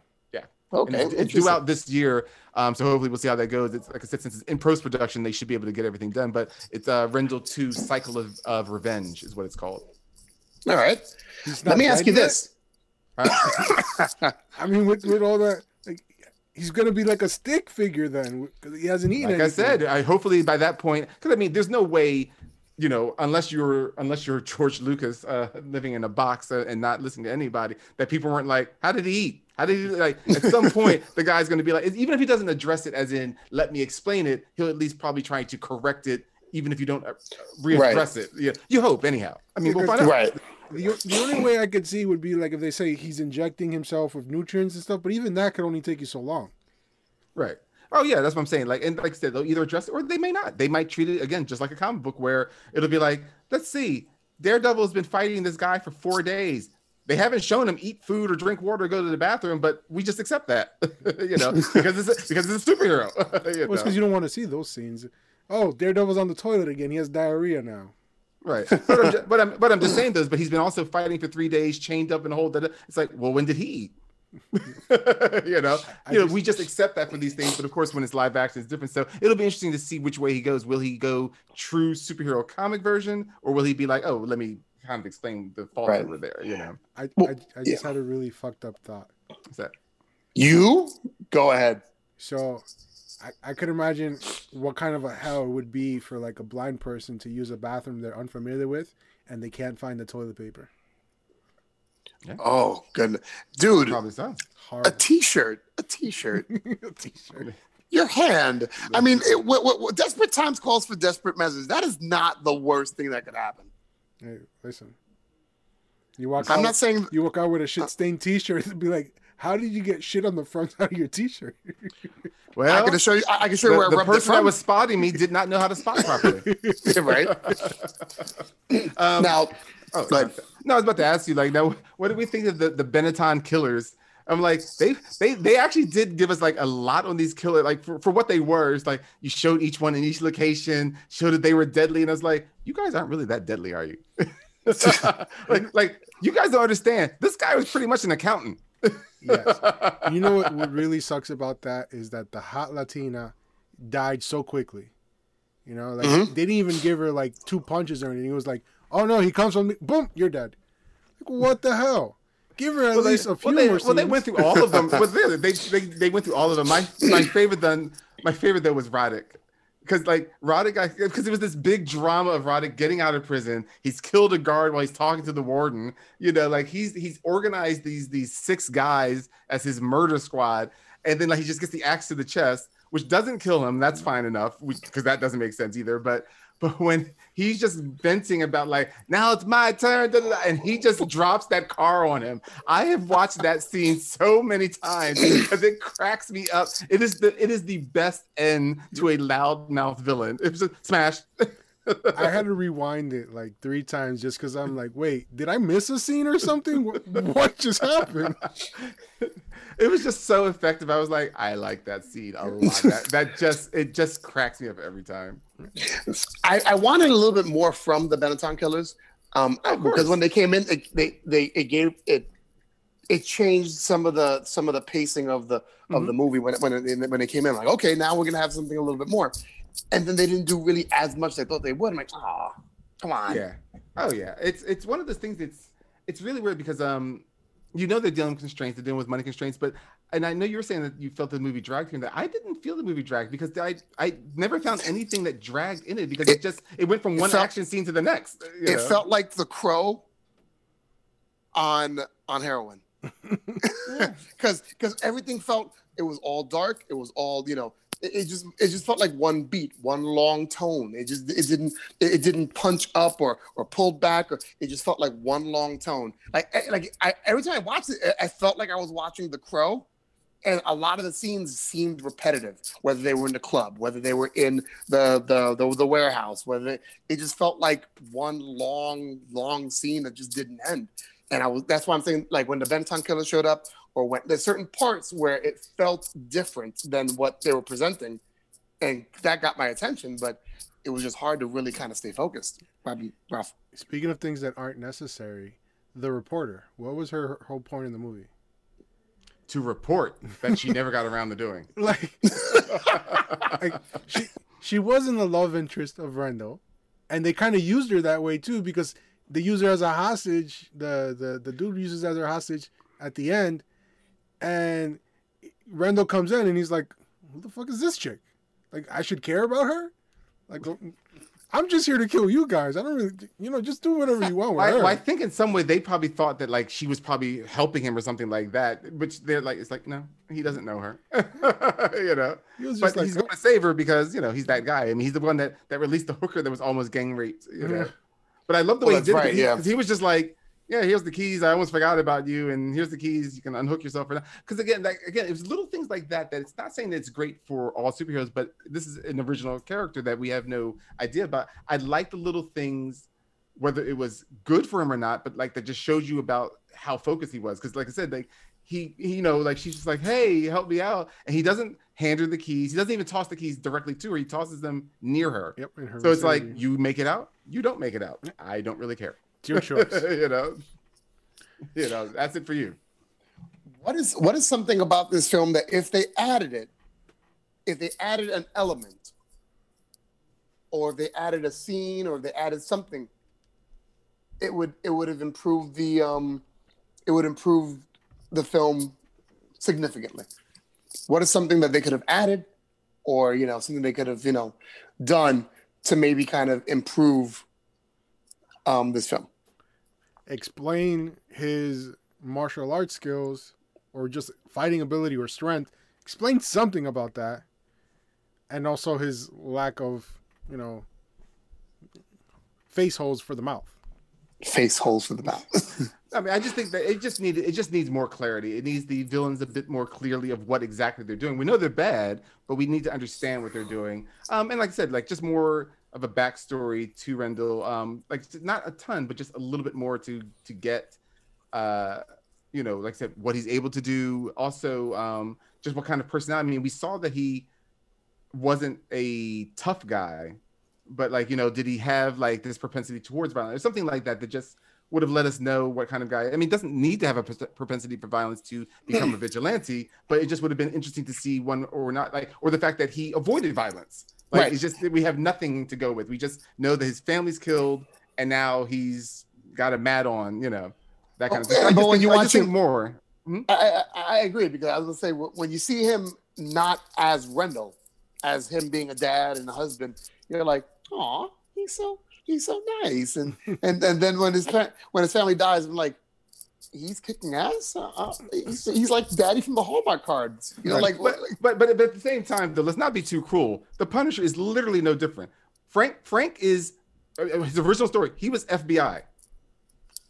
Yeah. Okay. And it's, it's due out this year. Um, so hopefully we'll see how that goes. It's like I said, since it's in post production, they should be able to get everything done. But it's uh, Rendel 2 Cycle of, of Revenge is what it's called. All right. Let me ask you yet? this. Huh? I mean, with, with all that, like, he's gonna be like a stick figure then, because he hasn't eaten like I said, I hopefully by that point, because I mean, there's no way, you know, unless you're unless you're George Lucas uh, living in a box uh, and not listening to anybody, that people weren't like, how did he eat? How did he like? At some point, the guy's going to be like, even if he doesn't address it as in, let me explain it, he'll at least probably try to correct it, even if you don't uh, readdress it. Yeah, you hope anyhow. I mean, we'll find out. Right. The, the only way I could see would be like if they say he's injecting himself with nutrients and stuff, but even that could only take you so long. Right. Oh yeah, that's what I'm saying. Like, and like I said, they'll either address it or they may not. They might treat it again just like a comic book, where it'll be like, let's see, Daredevil has been fighting this guy for four days. They haven't shown him eat food or drink water or go to the bathroom, but we just accept that, you know, because it's a, because it's a superhero. you Well, it's because you don't want to see those scenes. Oh, Daredevil's on the toilet again. He has diarrhea now. Right. But I'm, just, but I'm but I'm just saying those. But he's been also fighting for three days, chained up and hold. That it's like, well, when did he eat? you know, I you know, just- we just accept that for these things. But of course, when it's live action, it's different. So it'll be interesting to see which way he goes. Will he go true superhero comic version, or will he be like, oh, let me kind of explain the fault Right. over there? You know, I Well, I, I just had a really fucked up thought. What's that You go ahead. So I, I could imagine what kind of a hell it would be for like a blind person to use a bathroom they're unfamiliar with and they can't find the toilet paper. Oh goodness, dude. probably so. A Horrible. T-shirt. A T-shirt. T-shirt. your hand. I mean, it, what, what, what, desperate times calls for desperate measures. That is not the worst thing that could happen. Hey, listen. You walk. I'm out, not saying you walk out with a shit stained T-shirt and be like, "How did you get shit on the front side of your T-shirt?" Well, I can show you. I I can show you where I the person that was spotting me did not know how to spot properly. right Um, now. Oh, But- no, I was about to ask you, like, now, what do we think of the, the Benetton killers? I'm like, they they they actually did give us like a lot on these killers, like for, for what they were. It's like you showed each one in each location, showed that they were deadly, and I was like, you guys aren't really that deadly, are you? like, like you guys don't understand. This guy was pretty much an accountant. yes. You know what, what really sucks about that is that the hot Latina died so quickly. You know, like Mhm. they didn't even give her like two punches or anything. It was like, oh no, he comes from me, boom, you're dead. Like, what the hell? Give her at well, least they, a few well, they, more well, they went through all of them. But they, they, they, they went through all of them. My my favorite then my favorite though was Roddick. Because like Roddick, because it was this big drama of Roddick getting out of prison. He's killed a guard while he's talking to the warden. You know, like he's he's organized these these six guys as his murder squad, and then like he just gets the axe to the chest, which doesn't kill him. That's mm-hmm. fine enough, because that doesn't make sense either. But but when he's just venting about like now it's my turn, and he just drops that car on him. I have watched that scene so many times because it cracks me up. It is the it is the best end to a loudmouth villain. It was a smash. I had to rewind it like three times just because I'm like, wait, did I miss a scene or something? What, what just happened? it was just so effective. I was like, I like that scene a lot. That, that just it just cracks me up every time. I, I wanted a little bit more from the Benetton Killers, um, because when they came in, it, they they it gave it it changed some of the some of the pacing of the of the movie when it, when it, when they came in. Like, okay, now we're gonna have something a little bit more, and then they didn't do really as much as they thought they would. I'm like, oh, come on. Yeah. Oh yeah. It's it's one of those things. It's it's really weird because um, you know they're dealing with constraints, they're dealing with money constraints, but and I know you were saying that you felt the movie dragged here. That I didn't feel the movie dragged because I I never found anything that dragged in it because it, It- just it went from it one felt- action scene to the next. It know? felt like The Crow on on heroin. because because everything felt it was all dark it was all you know it, it just it just felt like one beat one long tone it just it didn't it, it didn't punch up or or pulled back or it just felt like one long tone like eh, like I, every time i watched it I- i felt like i was watching the crow and a lot of the scenes seemed repetitive whether they were in the club whether they were in the the the, the warehouse whether they, it just felt like one long long scene that just didn't end and I was that's why I'm saying like when the Benetton killer showed up, or when there's certain parts where it felt different than what they were presenting, and that got my attention. But it was just hard to really kind of stay focused. Rough. Speaking of things that aren't necessary, the reporter. What was her whole point in the movie? To report that she never got around to doing. Like, like she she wasn't the love interest of Rendel, and they kind of used her that way too because they use her as a hostage. The the the dude uses her as her hostage at the end, and Rendel comes in and he's like, "Who the fuck is this chick? Like, I should care about her? Like, I'm just here to kill you guys. I don't really, you know, just do whatever you want with I, her." well, I think in some way they probably thought that like she was probably helping him or something like that, which they're like, it's like no, he doesn't know her, you know. he was But just like, he's going to save her because you know he's that guy. I mean, he's the one that that released the hooker that was almost gang raped. You know. Yeah. But I love the Well, way he that's did it right, 'cause he, yeah. 'cause he was just like, yeah, here's the keys. I almost forgot about you, and here's the keys. You can unhook yourself for that. Because again, like, again, it was little things like that that it's not saying that it's great for all superheroes, but this is an original character that we have no idea about. I like the little things, whether it was good for him or not, but like that just shows you about how focused he was. Because like I said, like he, he, you know, like she's just like, hey, help me out, and he doesn't hand her the keys. He doesn't even toss the keys directly to her. He tosses them near her. "Yep." her So it's like you make it out, you don't make it out. I don't really care. It's your choice. you know, you know, that's it for you. What is what is something about this film that if they added it, if they added an element, or if they added a scene, or they added something, it would it would have improved the um, it would improve the film significantly. What is something that they could have added, or you know something they could have you know done to maybe kind of improve um, this film? explain his martial arts skills or just fighting ability or strength. Explain something about that. and also his lack of you know face holes for the mouth. Face holes for the mouth. I mean, I just think that it just needed it just needs more clarity. It needs the villains a bit more clearly of what exactly they're doing. We know they're bad, but we need to understand what they're doing. Um, and like I said, like just more of a backstory to Rendel. Um, like not a ton, but just a little bit more to to get, uh, you know, like I said, what he's able to do. Also, um, just what kind of personality. I mean, we saw that he wasn't a tough guy, but like you know, did he have like this propensity towards violence or something like that? That just would have let us know what kind of guy. I mean, doesn't need to have a propensity for violence to become a vigilante, but it just would have been interesting to see one or not like, or the fact that he avoided violence. Like Right. it's just we have nothing to go with. We just know that his family's killed, and now he's got a mat on. You know, that kind of thing. But when you I watch just think him- more. Hmm? I, I, I agree because I was gonna say when you see him not as Rendel, as him being a dad and a husband, you're like, oh, he's so he's so nice, and and and then when his when his family dies, I'm like, he's kicking ass. Uh, he's, he's like daddy from the Hallmark cards, you know, Right. like, but, but but at the same time, though, let's not be too cruel. The Punisher is literally no different. Frank Frank is uh, his original story. He was FBI.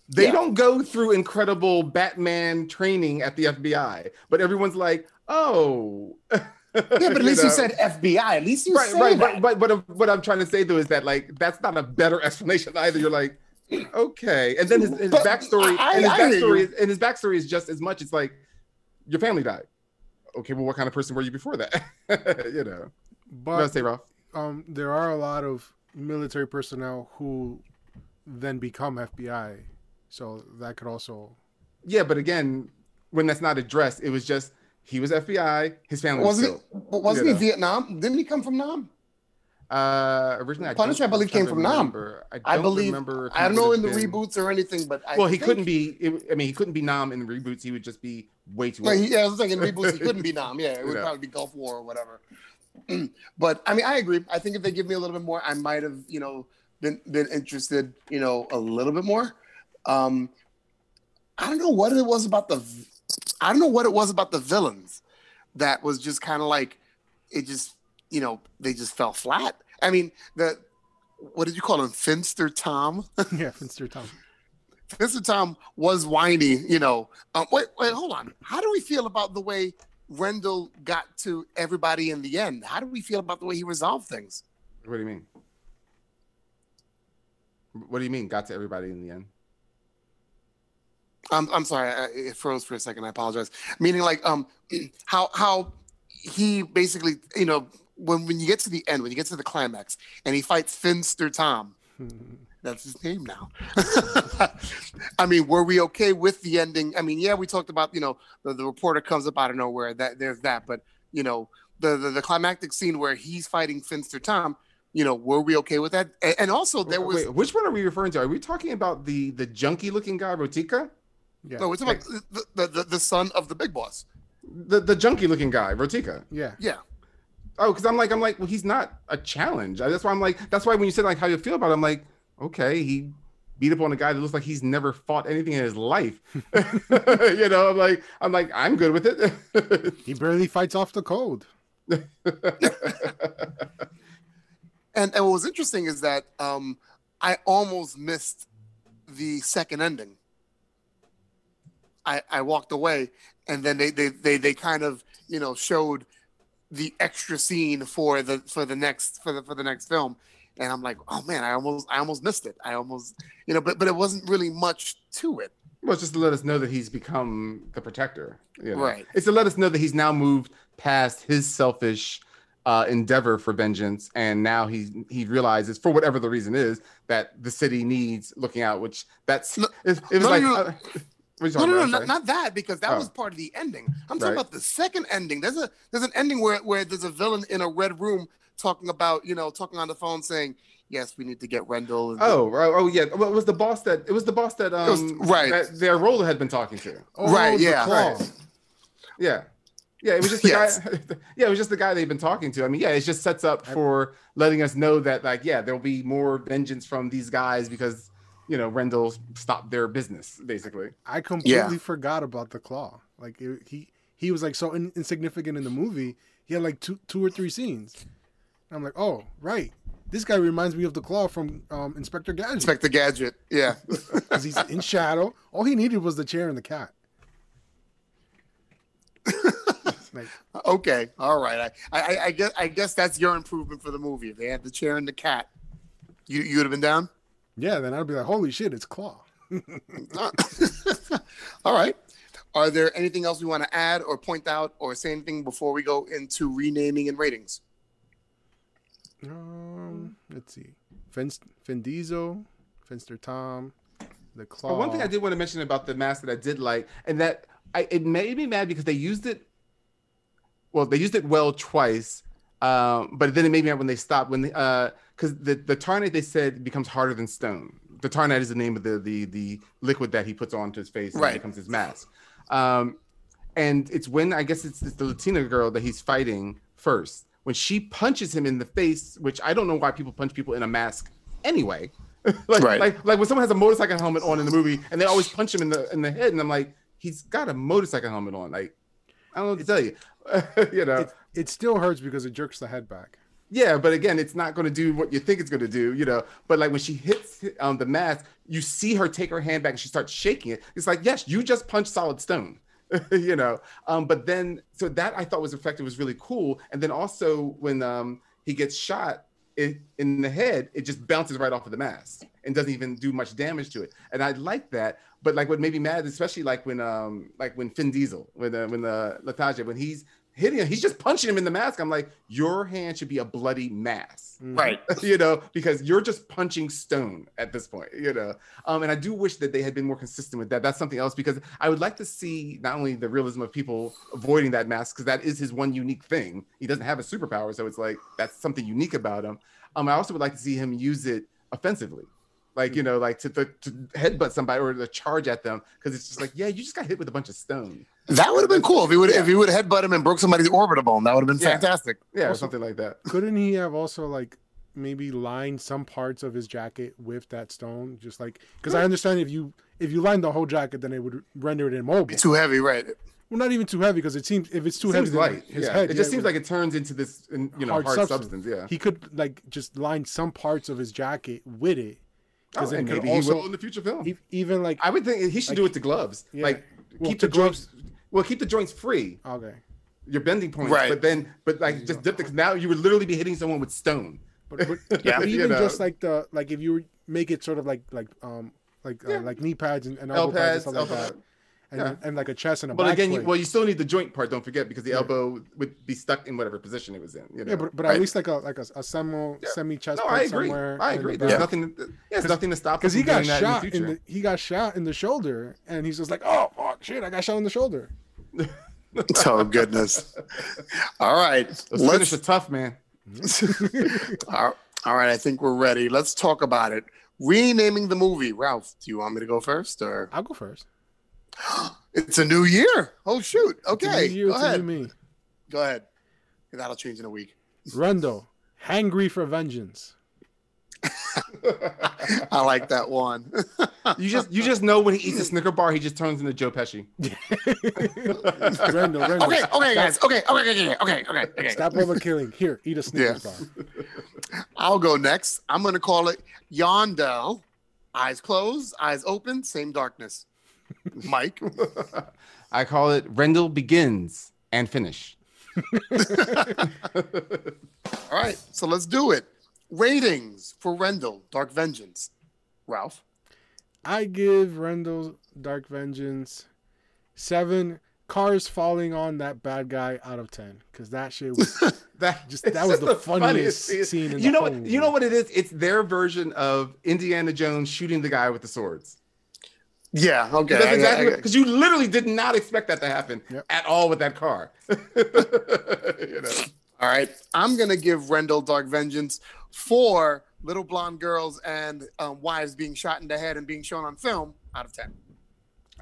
They Yeah. don't go through incredible Batman training at the FBI, but everyone's like, oh. yeah, but at least know? you said FBI. At least you said, right, right, that. but, but but what I'm trying to say though is that like that's not a better explanation either. You're like, okay, and then his, his But backstory I- and his I backstory you. is, and his backstory is just as much. It's like your family died. Okay, well, what kind of person were you before that? you know, But no, say Ralph. um, there are a lot of military personnel who then become FBI, so that could also. Yeah, but again, when that's not addressed, it was just he was FBI, his family was wasn't killed. he? Wasn't You he. Vietnam? Didn't he come from Nam? Uh, originally, I Punisher, don't- I believe, came from Nam. remember. I, I don't believe. I don't know in the been- reboots or anything, but I Well, he think- couldn't be. It, I mean, he couldn't be Nam in the reboots. He would just be way too old. yeah, I was thinking reboots. He couldn't be Nam. Yeah, it would Yeah. probably be Gulf War or whatever. but I mean, I agree. I think if they give me a little bit more, I might have, you know, been been interested, you know, a little bit more. Um, I don't know what it was about the. I don't know what it was about the villains that was just kind of like it. Just you know, they just fell flat. I mean, the what did you call him, Finster Tom? yeah, Finster Tom. Finster Tom was whiny, you know. Um, wait, wait, hold on. How do we feel about the way Rendel got to everybody in the end? How do we feel about the way he resolved things? What do you mean? What do you mean? Got to everybody in the end? I'm, I'm sorry, I, it froze for a second. I apologize. Meaning, like, um, how how he basically, you know, when when you get to the end, when you get to the climax, and he fights Finster Tom. That's his name now. I mean, were we okay with the ending? I mean, yeah, we talked about you know the, the reporter comes up out of nowhere. That there's that, but you know the, the the climactic scene where he's fighting Finster Tom. You know, were we okay with that? And, and also there was Wait, which one are we referring to? Are we talking about the the junky looking guy, Rotika? Yeah, no, we're talking about the, the, the the son of the big boss. The the junky looking guy, Rotika. yeah. Yeah, Oh, because I'm like, I'm like, well, he's not a challenge. That's why I'm like, that's why when you said like how you feel about it, I'm like, okay, he beat up on a guy that looks like he's never fought anything in his life. you know, I'm like, I'm like, I'm good with it. He barely fights off the cold. and and what was interesting is that um, I almost missed the second ending. I I walked away, and then they they they they kind of you know showed the extra scene for the for the next for the for the next film, and I'm like, oh man, I almost I almost missed it. I almost you know, but but it wasn't really much to it. Well, it's just to let us know that he's become the protector. You know? Right. It's to let us know that he's now moved past his selfish uh, endeavor for vengeance, and now he he realizes, for whatever the reason is, that the city needs looking out. Which that's No- it, it was no, like. no, uh, No, are you talking no, no, not, not that because that Oh. was part of the ending. I'm talking Right. about the second ending. There's a there's an ending where where there's a villain in a red room talking about you know talking on the phone saying yes we need to get Rendel. and- Oh, right. Oh, yeah. Well, it was the boss that it was the boss that um was- right. that their role had been talking to. Oh, Right, yeah, right. Yeah. Yeah, it was just the Yes. guy. yeah, it was just the guy they've been talking to. I mean, yeah, it just sets up for letting us know that, like, yeah, there'll be more vengeance from these guys because, you know, Rendel stopped their business, basically. I completely forgot about the claw. Like it, he he was like so in, insignificant in the movie. He had like two two or three scenes, I'm like, oh, right. This guy reminds me of the claw from um, Inspector Gadget. Inspector Gadget. Yeah. Because he's in shadow. All he needed was the chair and the cat. like, okay. All right. I, I, I guess I guess that's your improvement for the movie. If they had the chair and the cat, you you would have been down. Yeah, then I'd be like, holy shit, it's Claw. All right. Are there anything else we want to add or point out or say anything before we go into renaming and ratings? Um, let's see. Fin, Diesel, Finster Tom, the Claw. Oh, one thing I did want to mention about the mask that I did like, and that I, it made me mad because they used it. Well, they used it well twice, um, but then it made me mad when they stopped when because the the tarnate they said becomes harder than stone. The tarnate is the name of the the the liquid that he puts onto his face and Right. it becomes his mask. Um, and it's when I guess it's, it's the Latina girl that he's fighting first. When she punches him in the face, which I don't know why people punch people in a mask anyway. like, Right. like like when someone has a motorcycle helmet on in the movie and they always punch him in the in the head, and I'm like, he's got a motorcycle helmet on. Like, I don't know what to tell you. you know, It, it still hurts because it jerks the head back. Yeah, but again, it's not going to do what you think it's going to do, you know. But like when she hits um, the mask, you see her take her hand back and she starts shaking it. It's like, yes, you just punched solid stone, you know. Um, but then, so that I thought was effective, was really cool. And then also when um, he gets shot it, in the head, it just bounces right off of the mask and doesn't even do much damage to it. And I like that. But like what made me mad, especially like when um like when Finn Diesel, when uh, when uh, Lataja, when he's hitting him, he's just punching him in the mask. I'm like, your hand should be a bloody mass, Right. you know, because you're just punching stone at this point, you know. Um, and I do wish that they had been more consistent with that. That's something else because I would like to see not only the realism of people avoiding that mask because that is his one unique thing. He doesn't have a superpower, so it's like that's something unique about him. Um, I also would like to see him use it offensively. Like you know, like to, to, to headbutt somebody or to charge at them because it's just like, yeah, you just got hit with a bunch of stone. That would have been cool if he would if he would headbutt him and broke somebody's orbital bone. That would have been Yeah. fantastic. Yeah, or Also- something like that. Couldn't he have also like maybe lined some parts of his jacket with that stone? Just like because I hmm. understand if you if you line the whole jacket, then it would render it immobile. It's too heavy, right? Well, not even too heavy because it seems if it's too It heavy, seems light. his yeah. head. it yeah, just seems would- like it turns into this, in- you know, hard, substance. Yeah. He could like just line some parts of his jacket with it. Oh, Because and maybe also he will in the future film. e- even like I would think he should do it to gloves. Yeah. Like Well, keep to the joints. Well, keep the joints free. okay. Your bending points, Right. but then, but like just dip the. Now you would literally be hitting someone with stone. But, but, Yeah. but You even know. just like the like if you make it sort of like like um like uh, like knee pads and, and elbow pads and stuff like that, and, Yeah. and like a chest and a But back again, you, well, you still need the joint part. Don't forget because the elbow would be stuck in whatever position it was in. You know? yeah, but, but Right. at least like a like a, a semi semi chest no, I agree. somewhere. I agree. the There's nothing. Yeah, there's nothing to stop because him he got shot in the in the he got shot in the shoulder and he's just like oh fuck shit I got shot in the shoulder. Oh goodness. All right. Those Let's finish are tough, man. all all right, I think we're ready. Let's talk about it. Renaming the movie. Ralph, do you want me to go first or I'll go first. it's a new year? Oh shoot. It's a new Okay. year, Go it's a ahead. new me. Go ahead. That'll change in a week. Rundle, hangry for vengeance. I like that one. You just you just know when he eats a Snicker bar, he just turns into Joe Pesci. Rundle, Rundle. okay, okay, guys. Okay, okay, okay, okay, okay, okay. Stop overkilling. Here, eat a Snickers Yeah. bar. I'll go next. I'm gonna call it Yondell. Eyes closed, eyes open, same darkness. Mike. I call it Rendel begins and finish. All right, so let's do it. Ratings for Rendel, Dark Vengeance. Ralph. I give Rendel Dark Vengeance seven cars falling on that bad guy out of ten because that shit was That Just- that was just the funniest scene. scene in you the know what? You know what it is? It's their version of Indiana Jones shooting the guy with the swords. Yeah, okay. That's exactly because you literally did not expect that to happen Yep. at all with that car. you know. all right, I'm gonna give Rendel Dark Vengeance for little blonde girls and um, wives being shot in the head and being shown on film out of ten.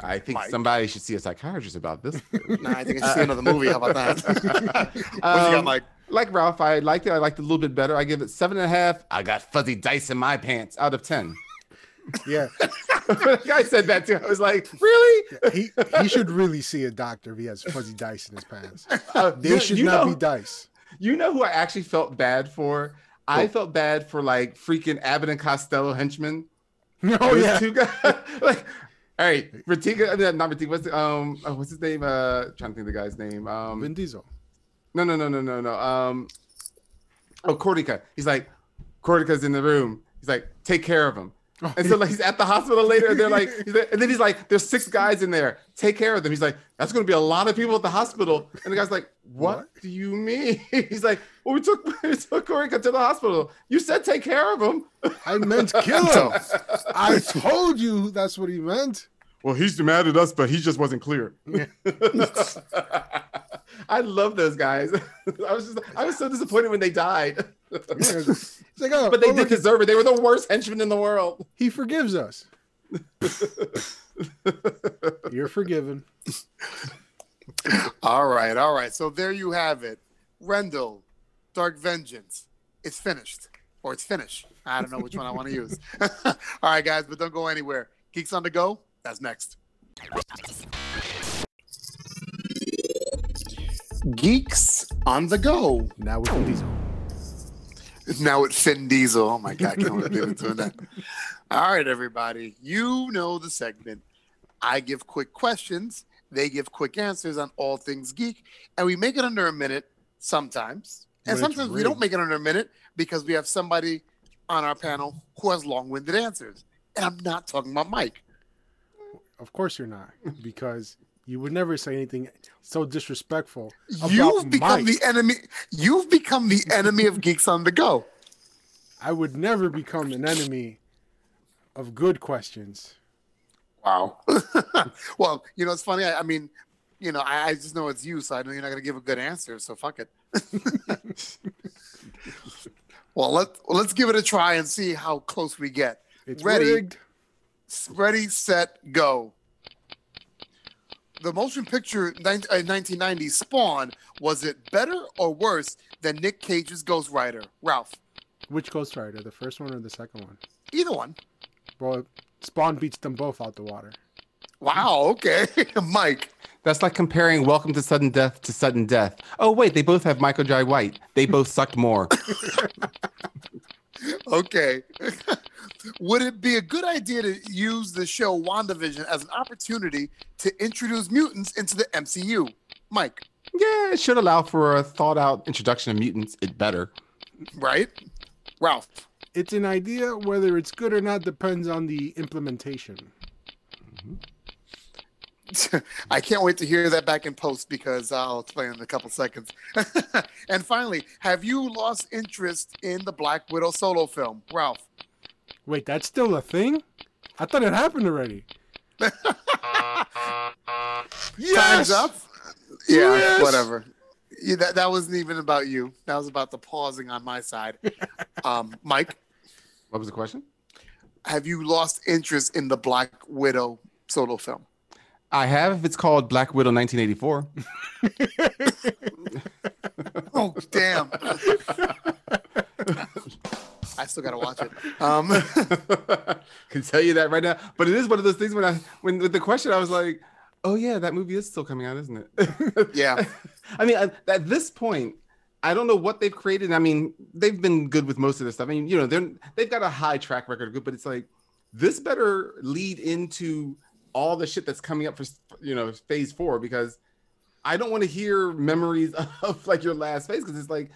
I think Mike. somebody should see a psychiatrist about this. Nah, I think I should see another movie. How about that? what you got, Um, Mike? Like Ralph, I liked it. I liked it a little bit better. I give it seven and a half. I got fuzzy dice in my pants out of ten. yeah. the guy said that too. I was like, really? He he should really see a doctor if he has fuzzy dice in his pants. Uh, They you- should you not know- be dice. You know who I actually felt bad for? I felt bad for like freaking Abbott and Costello henchmen. Oh Those yeah. two guys. like, all right, Ratika, uh, not Ratika. What's the, um, oh, what's his name? Uh, trying to think of the guy's name. Um, Vin Diesel. no, no, no, no, no, no. Um, oh, Cordica. He's like, Cordica's in the room. He's like, take care of him. And so like he's at the hospital later, and they're like, and then he's like, "There's six guys in there. Take care of them." He's like, "That's going to be a lot of people at the hospital." And the guy's like, "What, What? do you mean?" He's like, "Well, we took we took Corica to the hospital. You said take care of him." I meant kill him. I told you that's what he meant. Well, he's mad at us, but he just wasn't clear. I love those guys. I was just I was so disappointed when they died, Yeah, It's like, oh, but they oh, did deserve it. They were the worst henchmen in the world. he forgives us. You're forgiven. All right, all right. So there you have it. Rendel, Dark Vengeance. It's finished. Or it's finished. I don't know which one I want to use. all right, guys, but don't go anywhere. Geeks on the go. That's next. Geeks on the go. Now with Vin Diesel. Now with Finn Diesel. Oh my God, I can't believe it's doing that. All right, everybody. You know the segment. I give quick questions, they give quick answers on all things geek, and we make it under a minute sometimes. And it's sometimes we don't make it under a minute because we have somebody on our panel who has long winded answers. And I'm not talking about Mike. Of course you're not, because you would never say anything so disrespectful about You've become Mike. the enemy. You've become the enemy of Geeks on the Go. I would never become an enemy of good questions. Wow. well, you know, it's funny. I, I mean, you know, I, I just know it's you, so I know you're not going to give a good answer. So fuck it. well, let let's give it a try and see how close we get. It's Ready. rigged. Ready, set, go. The motion picture nine- uh, 1990 Spawn was it better or worse than Nick Cage's Ghost Rider? Ralph, Which Ghost Rider, the first one or the second one? either one. Well, Spawn beats them both out the water. Wow. Okay, Mike. That's like comparing Welcome to Sudden Death to Sudden Death. Oh wait, they both have Michael Jai White. They both sucked more. Okay. Would it be a good idea to use the show WandaVision as an opportunity to introduce mutants into the MCU? Mike, yeah, it should allow for a thought out introduction of mutants. It better. right? Ralph. It's an idea. Whether it's good or not depends on the implementation. I can't wait to hear that back in post because I'll explain in a couple seconds. and finally, have you lost interest in the Black Widow solo film? Ralph. Wait, that's still a thing? I thought it happened already. yes! Time's up. Yeah, Yes! whatever. Yeah, that, that wasn't even about you. That was about the pausing on my side. Um, Mike, What was the question? have you lost interest in the Black Widow solo film? I have. It's called Black Widow 1984. Oh, damn. I still gotta watch it. Um, Can tell you that right now. But it is one of those things when I when with the question I was like, oh yeah, that movie is still coming out, isn't it? yeah, I mean, at, at this point, I don't know what they've created. I mean, they've been good with most of this stuff. I mean, you know, they're they've got a high track record of good, but it's like this better lead into all the shit that's coming up for you know phase four because I don't want to hear memories of like your last phase because it's like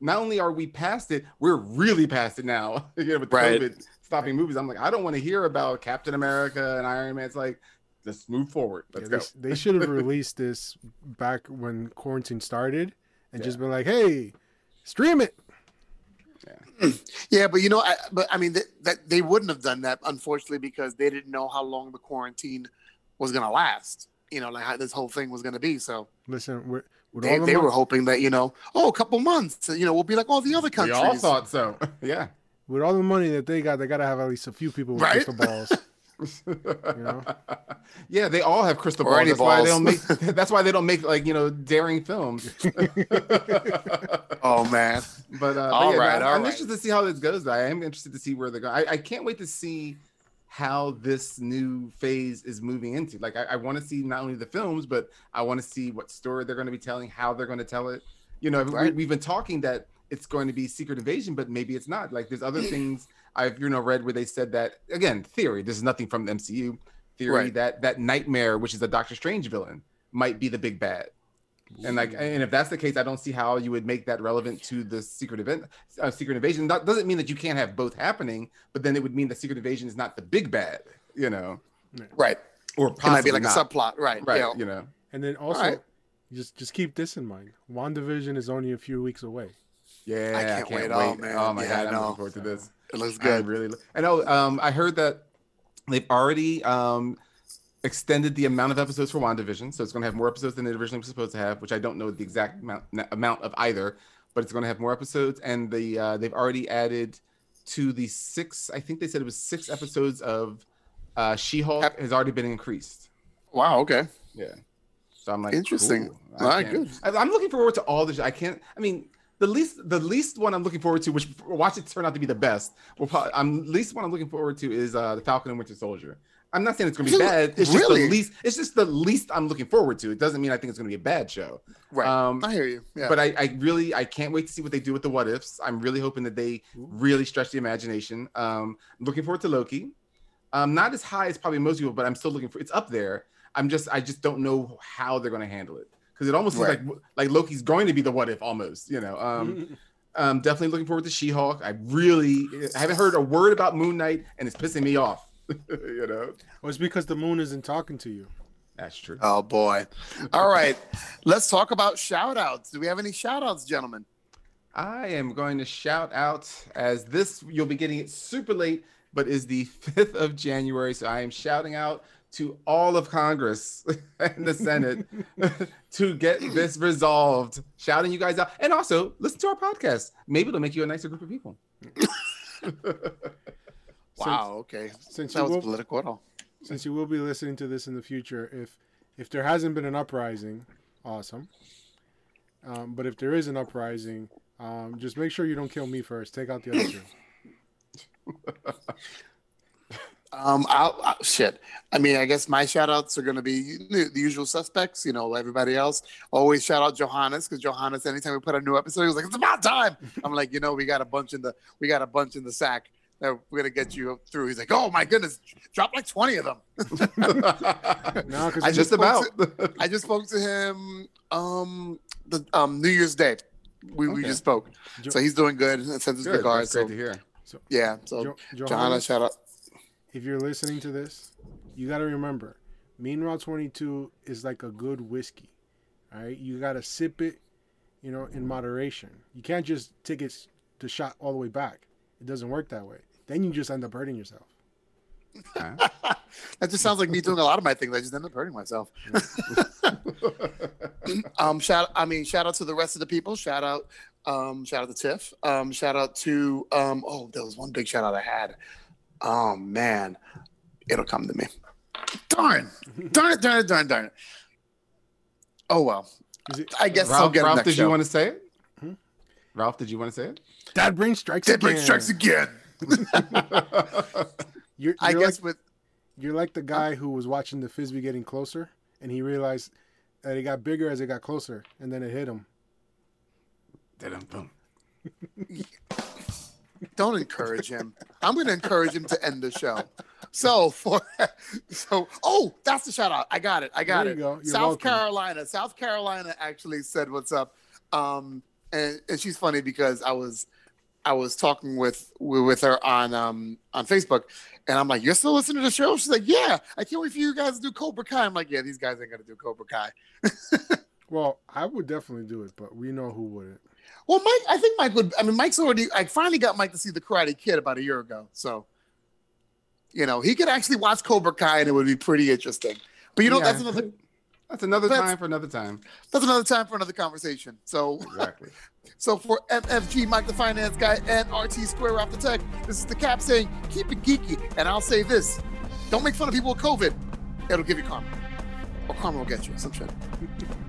not only are we past it, we're really past it now. you know, with Right. COVID stopping movies. I'm like, I don't want to hear about Captain America and Iron Man. It's like, let's move forward. Let's Yeah, go. they, they should have released this back when quarantine started and just been like, hey, stream it. yeah, but you know, I, but I mean, that, that they wouldn't have done that, unfortunately, because they didn't know how long the quarantine was gonna last. You know, like how this whole thing was gonna be. So Listen, we're, with they, all the they mon- were hoping that you know, oh, a couple months, you know, we'll be like all the other countries. We countries. all thought so. yeah. with all the money that they got, they got to have at least a few people with Right? crystal balls. You know? Yeah, they all have crystal balls. any That's why they don't make. That's why they don't make like you know daring films. Oh man, But, uh, All but yeah, right, no, all I'm right. interested to see how this goes. Though. I am interested to see where they're going. I, I can't wait to see how this new phase is moving into. Like, I, I want to see not only the films, but I want to see what story they're going to be telling, how they're going to tell it. You know, we, we've been talking that it's going to be Secret Invasion, but maybe it's not. Like there's other things I've you know read where they said that again theory. This is nothing from the MCU theory Right. that that Nightmare, which is a Doctor Strange villain, might be the big bad. And like, and if that's the case, I don't see how you would make that relevant to the secret event, uh, secret invasion. That doesn't mean that you can't have both happening, but then it would mean that secret invasion is not the big bad, you know, Right. or It might be like possibly a subplot. Right. right? Yeah. You know, And then also, right. just just keep this in mind. WandaVision is only a few weeks away. yeah, I can't wait. Oh, man. Oh my Yeah, I god, I'm know. looking forward to this. It looks I good. really, I know. Um, I heard that they've already um extended the amount of episodes for WandaVision, so it's going to have more episodes than it originally was supposed to have, which I don't know the exact amount amount of either, but it's going to have more episodes, and the uh, they've already added to the six. I think they said it was six episodes of uh, She-Hulk has already been increased. Wow. Okay. Yeah. So I'm like, Interesting. cool. All right, can't- good. I, I'm looking forward to all this. I can't. I mean, the least the least one I'm looking forward to, which watch it turn out to be the best. Well, probably, I'm least one I'm looking forward to is uh, the Falcon and Winter Soldier. I'm not saying it's going to be bad. It's just Really? the least. It's just the least I'm looking forward to. It doesn't mean I think it's going to be a bad show. Right. Um, I hear you. Yeah. But I, I really I can't wait to see what they do with the what ifs. I'm really hoping that they really stretch the imagination. Um, I'm looking forward to Loki. Um, not as high as probably most people, but I'm still looking for. It's up there. I'm just I just don't know how they're going to handle it because it almost Right. seems like like Loki's going to be the what if almost. You know. Um, um, definitely looking forward to She-Hulk. I really I haven't heard a word about Moon Knight, and it's pissing me off. you know. Well, it's because the moon isn't talking to you. That's true. oh boy. All right. Let's talk about shout outs. Do we have any shout outs, gentlemen? I am going to shout out as this you'll be getting it super late, but is the 5th of January. So I am shouting out to all of Congress and the Senate to get this resolved. Shouting you guys out. And also listen to our podcast. Maybe it'll make you a nicer group of people. Wow. Okay. Since That you was will, political at all. since you will be listening to this in the future, if if there hasn't been an uprising, awesome. Um, but if there is an uprising, um, just make sure you don't kill me first. Take out the other two. Um, I'll, i shit. I mean, I guess my shout outs are going to be the, the usual suspects, you know, everybody else. Always shout out Johannes because Johannes, anytime we put a new episode, he was like, it's about time. I'm like, you know, we got a bunch in the, we got a bunch in the sack we're going to get you through. He's like, oh my goodness, drop like 20 of them. No, because I just about. I just spoke to him, um, the, um, New Year's Day. We, we just spoke. So he's doing good and sends us Good. regards. Great So, to hear. yeah. So Jo- Johannes, Johannes, shout out. if you're listening to this, you got to remember, Mean Route 22 is like a good whiskey. All right, you got to sip it, you know, in moderation. You can't just take it the shot all the way back. It doesn't work that way. Then you just end up hurting yourself. Huh? That just sounds like me doing a lot of my things. I just end up hurting myself. um, shout, I mean, shout out to the rest of the people. Shout out, um, shout out to Tiff. Um, shout out to, um, oh, there was one big shout out I had. Oh man, it'll come to me. Darn, darn it, darn it, darn it, darn it. Oh well, Is it I guess I'll Ralph, get it Ralph next did you want to say it? Ralph, did you want to say it? Dad brain strikes Dead again. Break strikes again. You're, I you're guess like, with you're like the guy who was watching the frisbee getting closer, and he realized that it got bigger as it got closer, and then it hit him. Dum-dum. don't encourage him. I'm going to encourage him to end the show. So for so oh, that's the shout out. I got it. I got There it. go. You're South welcome. Carolina. South Carolina actually said what's up. Um and, and she's funny because I was I was talking with with her on um on Facebook and I'm like, You're still listening to the show? She's like, Yeah, I can't wait for you guys to do Cobra Kai. I'm like, Yeah, these guys ain't gonna do Cobra Kai. Well, I would definitely do it, but we know who wouldn't. Well, Mike, I think Mike would. I mean, Mike's already. I finally got Mike to see the Karate Kid about a year ago, so you know he could actually watch Cobra Kai and it would be pretty interesting. But you know, Yeah. that's another. That's another That's- time for another time. That's another time for another conversation. So, Exactly. so for MFG, Mike the Finance Guy, and RT Square Off the Tech, this is the cap saying, keep it geeky. And I'll say this: don't make fun of people with COVID. It'll give you karma, or karma will get you. Some shit.